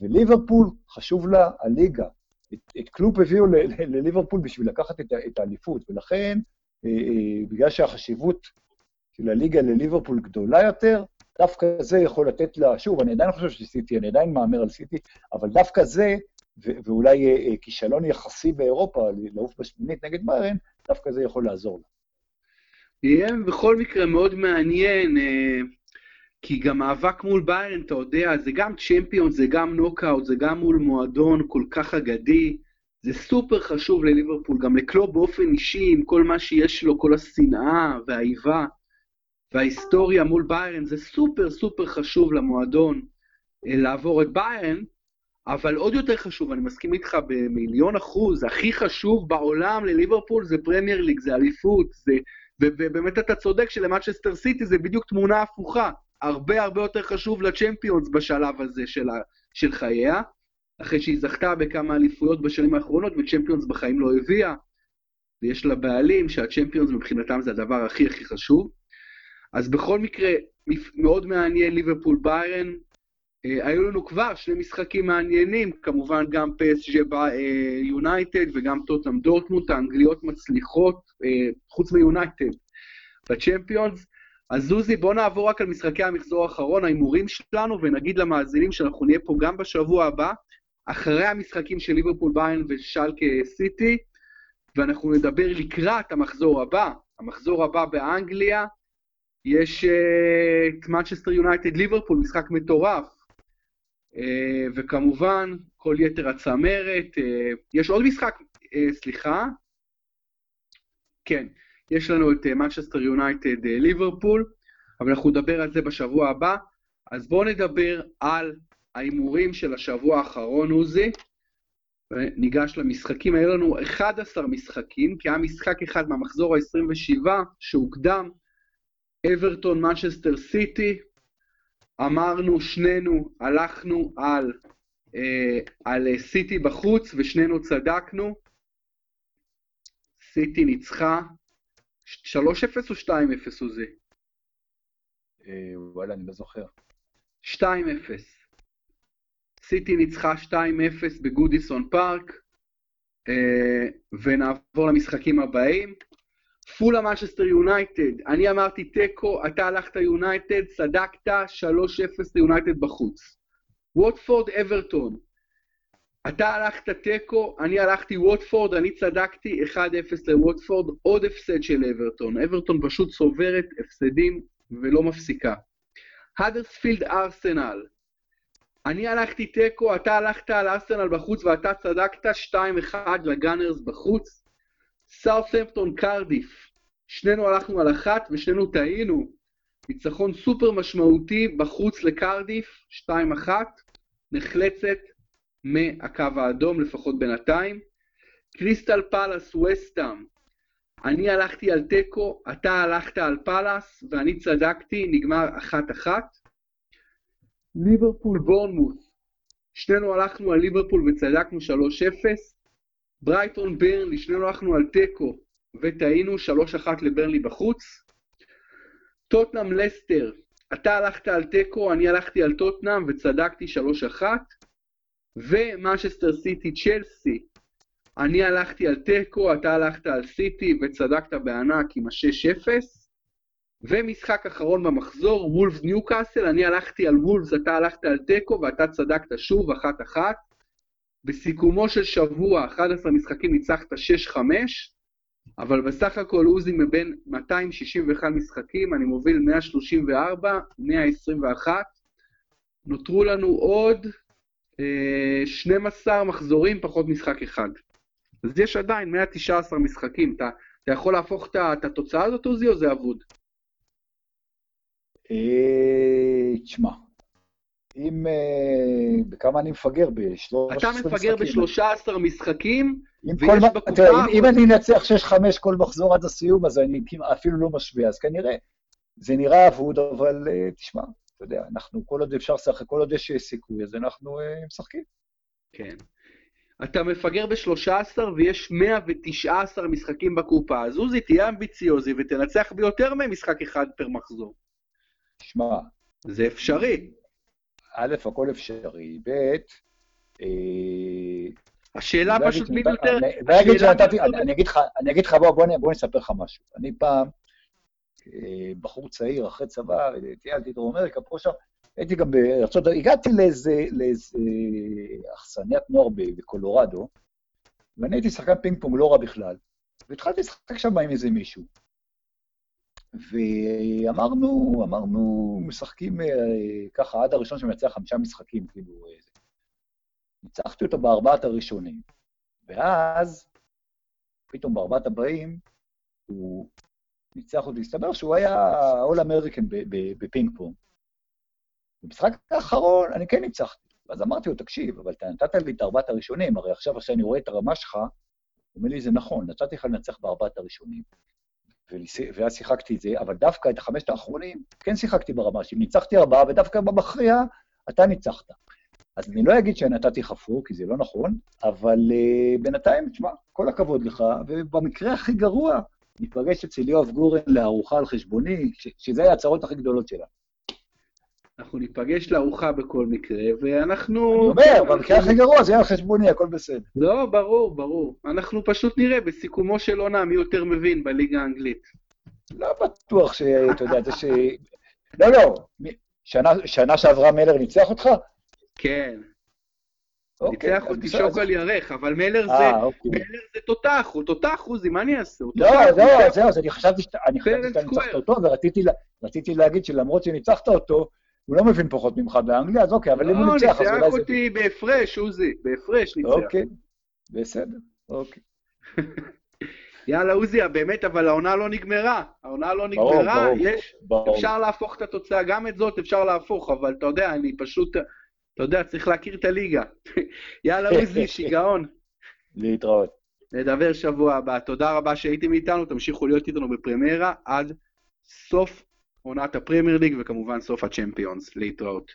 וליברפול, חשוב לה הליגה. את, את קלופ הביאו לליברפול בשביל לקחת את, את האליפות, ולכן, אה, אה, בגלל שהחשיבות של הליגה לליברפול גדולה יותר, דווקא זה יכול לתת לה, שוב, אני עדיין חושב שסיטי, אני עדיין מהמר על סיטי, אבל דווקא זה, ו- ואולי אה, אה, כישלון יחסי באירופה, לעוף בשמינית נגד ביירן, דווקא זה יכול לעזור לה. יהיה בכל מקרה מאוד מעניין, אה, כי גם מאבק מול ביירן, אתה יודע, זה גם צ'מפיון, זה גם נוקאוט, זה גם מול מועדון כל כך אגדי, זה סופר חשוב לליברפול, גם לקלופ באופן אישי, עם כל מה שיש לו, כל השנאה והאיבה וההיסטוריה מול ביירן, זה סופר סופר חשוב למועדון אה, לעבור את ביירן, אבל עוד יותר חשוב, אני מסכים איתך במיליון אחוז, הכי חשוב בעולם לליברפול זה פרמייר ליג, זה אליפות, זה... ובאמת אתה צודק שלמנצ'סטר סיטי זה בדיוק תמונה הפוכה, הרבה הרבה יותר חשוב לצ'מפיונס בשלב הזה של, ה- של חייה, אחרי שהיא זכתה בכמה אליפויות בשנים האחרונות וצ'מפיונס בחיים לא הביאה, ויש לה בעלים שהצ'מפיונס מבחינתם זה הדבר הכי הכי חשוב. אז בכל מקרה, מאוד מעניין ליברפול ביירן, היו לנו כבר שני משחקים מעניינים, כמובן גם PSG יונייטד וגם טוטנאם דורטמונט, האנגליות מצליחות, אה, חוץ מיונייטד, בצ'מפיונס. אז זוזי, בוא נעבור רק על משחקי המחזור האחרון, ההימורים שלנו, ונגיד למאזינים שאנחנו נהיה פה גם בשבוע הבא, אחרי המשחקים של ליברפול ביירן ושלקה סיטי, ואנחנו נדבר לקראת המחזור הבא. המחזור הבא באנגליה, יש אה, את מנצ'סטר יונייטד ליברפול, משחק מטורף. אה, וכמובן, כל יתר הצמרת. אה, יש עוד משחק, אה, סליחה. כן, יש לנו את מנצ'סטר יונייטד ליברפול, אבל אנחנו נדבר על זה בשבוע הבא. אז בואו נדבר על ההימורים של השבוע האחרון, עוזי. וניגש למשחקים, היו לנו 11 משחקים, כי היה משחק אחד מהמחזור ה-27 שהוקדם, אברטון מנצ'סטר סיטי, אמרנו שנינו, הלכנו על, אה, על אה, סיטי בחוץ ושנינו צדקנו. סיטי ניצחה 3-0 או 2-0 עוזי? אה, וואלה, אני לא זוכר. 2-0. סיטי ניצחה 2-0 בגודיסון פארק, אה, ונעבור למשחקים הבאים. פולהאם מנצ'סטר יונייטד, אני אמרתי תיקו, אתה הלכת יונייטד, צדקת 3-0 ליונייטד בחוץ. ווטפורד אברטון, אתה הלכת תיקו, אני הלכתי ווטפורד, אני צדקתי 1-0 לווטפורד, עוד הפסד של אברטון. אברטון פשוט צוברת הפסדים ולא מפסיקה. האדרספילד ארסנל, אני הלכתי תיקו, אתה הלכת על ארסנל בחוץ ואתה צדקת 2-1 לגאנרס בחוץ. סאות'המפטון קרדיף, שנינו הלכנו על אחת ושנינו טעינו. ניצחון סופר משמעותי בחוץ לקרדיף, 2-1, נחלצת מהקו האדום, לפחות בינתיים. קריסטל פאלאס וסטאם, אני הלכתי על תיקו, אתה הלכת על פאלאס ואני צדקתי, נגמר אחת אחת. ליברפול בורנמות'. שנינו הלכנו על ליברפול וצדקנו 3-0. ברייטון ברנלי, שנינו הלכנו על תיקו וטעינו 3-1 לברנלי בחוץ. טוטנהאם לסטר, אתה הלכת על תיקו, אני הלכתי על טוטנהאם וצדקתי 3-1. ומנצ'סטר סיטי צ'לסי, אני הלכתי על תיקו, אתה הלכת על סיטי וצדקת בענק עם ה-6-0. ומשחק אחרון במחזור, וולפס ניוקאסל, אני הלכתי על וולפס, אתה הלכת על תיקו ואתה צדקת שוב, אחת אחת. בסיכומו של שבוע, 11 משחקים ניצחת 6-5, אבל בסך הכל עוזי מבין 261 משחקים, אני מוביל 134, 121. נותרו לנו עוד אה, 12 מחזורים פחות משחק אחד. אז יש עדיין 119 משחקים. אתה, אתה יכול להפוך את התוצאה הזאת, עוזי, או זה אבוד? אה, תשמע, אם... אה, בכמה אני מפגר? ב-13 משחקים? אתה מפגר ב-13 משחקים, ויש בקופה... אם אני אנצח 6-5 כל מחזור עד הסיום, אז אני אפילו לא משווה, אז כנראה זה נראה אבוד, אבל אה, תשמע, אתה יודע, אנחנו, כל עוד אפשר לשחק, כל עוד יש סיכוי, אז אנחנו משחקים. כן. אתה מפגר ב-13 ויש 119 משחקים בקופה, אז עוזי, תהיה אמביציוזי ותנצח ביותר ממשחק אחד פר מחזור. תשמע... זה אפשרי. א', הכל אפשרי, ב', אה, השאלה פשוט מי יותר... אני אגיד לך, בוא נספר לך משהו. אני פעם, אה, בחור צעיר, אחרי צבא, טיילתי דרום אמריקה, פה שם, הייתי גם בארצות, הגעתי לאיזה אכסניית נוער בקולורדו, ואני הייתי שחקן פינג פונג לא רע בכלל, והתחלתי לשחק שם עם איזה מישהו. ואמרנו, אמרנו, משחקים אה, ככה עד הראשון שמנצח חמישה משחקים, כאילו... אה, ניצחתי אותו בארבעת הראשונים. ואז, פתאום בארבעת הבאים, הוא ניצח אותי, הסתבר שהוא היה All-American בפינג פונג. במשחק האחרון אני כן ניצחתי. ואז אמרתי לו, תקשיב, אבל אתה נתת לי את ארבעת הראשונים, הרי עכשיו כשאני רואה את הרמה שלך, הוא אומר לי, זה נכון, נתתי לך לנצח בארבעת הראשונים. ואז שיחקתי את זה, אבל דווקא את החמשת האחרונים כן שיחקתי ברמה שלי. ניצחתי ארבעה, ודווקא במכריע אתה ניצחת. אז אני לא אגיד שנתתי לך פור, כי זה לא נכון, אבל uh, בינתיים, תשמע, כל הכבוד לך, ובמקרה הכי גרוע, ניפגש אצל יואב גורן לארוחה על חשבוני, שזה ההצהרות הכי גדולות שלה. אנחנו ניפגש לארוחה בכל מקרה, ואנחנו... אני אומר, במקרה הכי גרוע זה יהיה על חשבוני, הכל בסדר. לא, ברור, ברור. אנחנו פשוט נראה בסיכומו של עונה מי יותר מבין בליגה האנגלית. לא בטוח שאתה יודע, זה ש... לא, לא, שנה שעברה מלר ניצח אותך? כן. אוקיי, ניצח אותי שוק על ירך, אבל מלר זה אה, אוקיי. תותח, הוא תותח עוזי, מה אני אעשה? לא, לא, זהו, אני חשבתי שאתה ניצחת אותו, ורציתי להגיד שלמרות שניצחת אותו, הוא לא מבין פחות ממך באנגליה, אז אוקיי, אבל אם הוא לא, ניצח, אז אולי זה... לא, ניצח אותי בהפרש, עוזי, בהפרש ניצח. אוקיי, בסדר, אוקיי. (laughs) יאללה, עוזי, באמת, אבל העונה לא נגמרה. העונה לא נגמרה, יש... אפשר להפוך את התוצאה, גם את זאת אפשר להפוך, אבל אתה יודע, אני פשוט... אתה יודע, צריך להכיר את הליגה. (laughs) יאללה, עוזי, (laughs) שיגעון. להתראות. נדבר שבוע הבא. תודה רבה שהייתם איתנו, תמשיכו להיות איתנו בפרמיירה עד סוף עונת הפרמייר ליג, וכמובן סוף הצ'מפיונס. להתראות.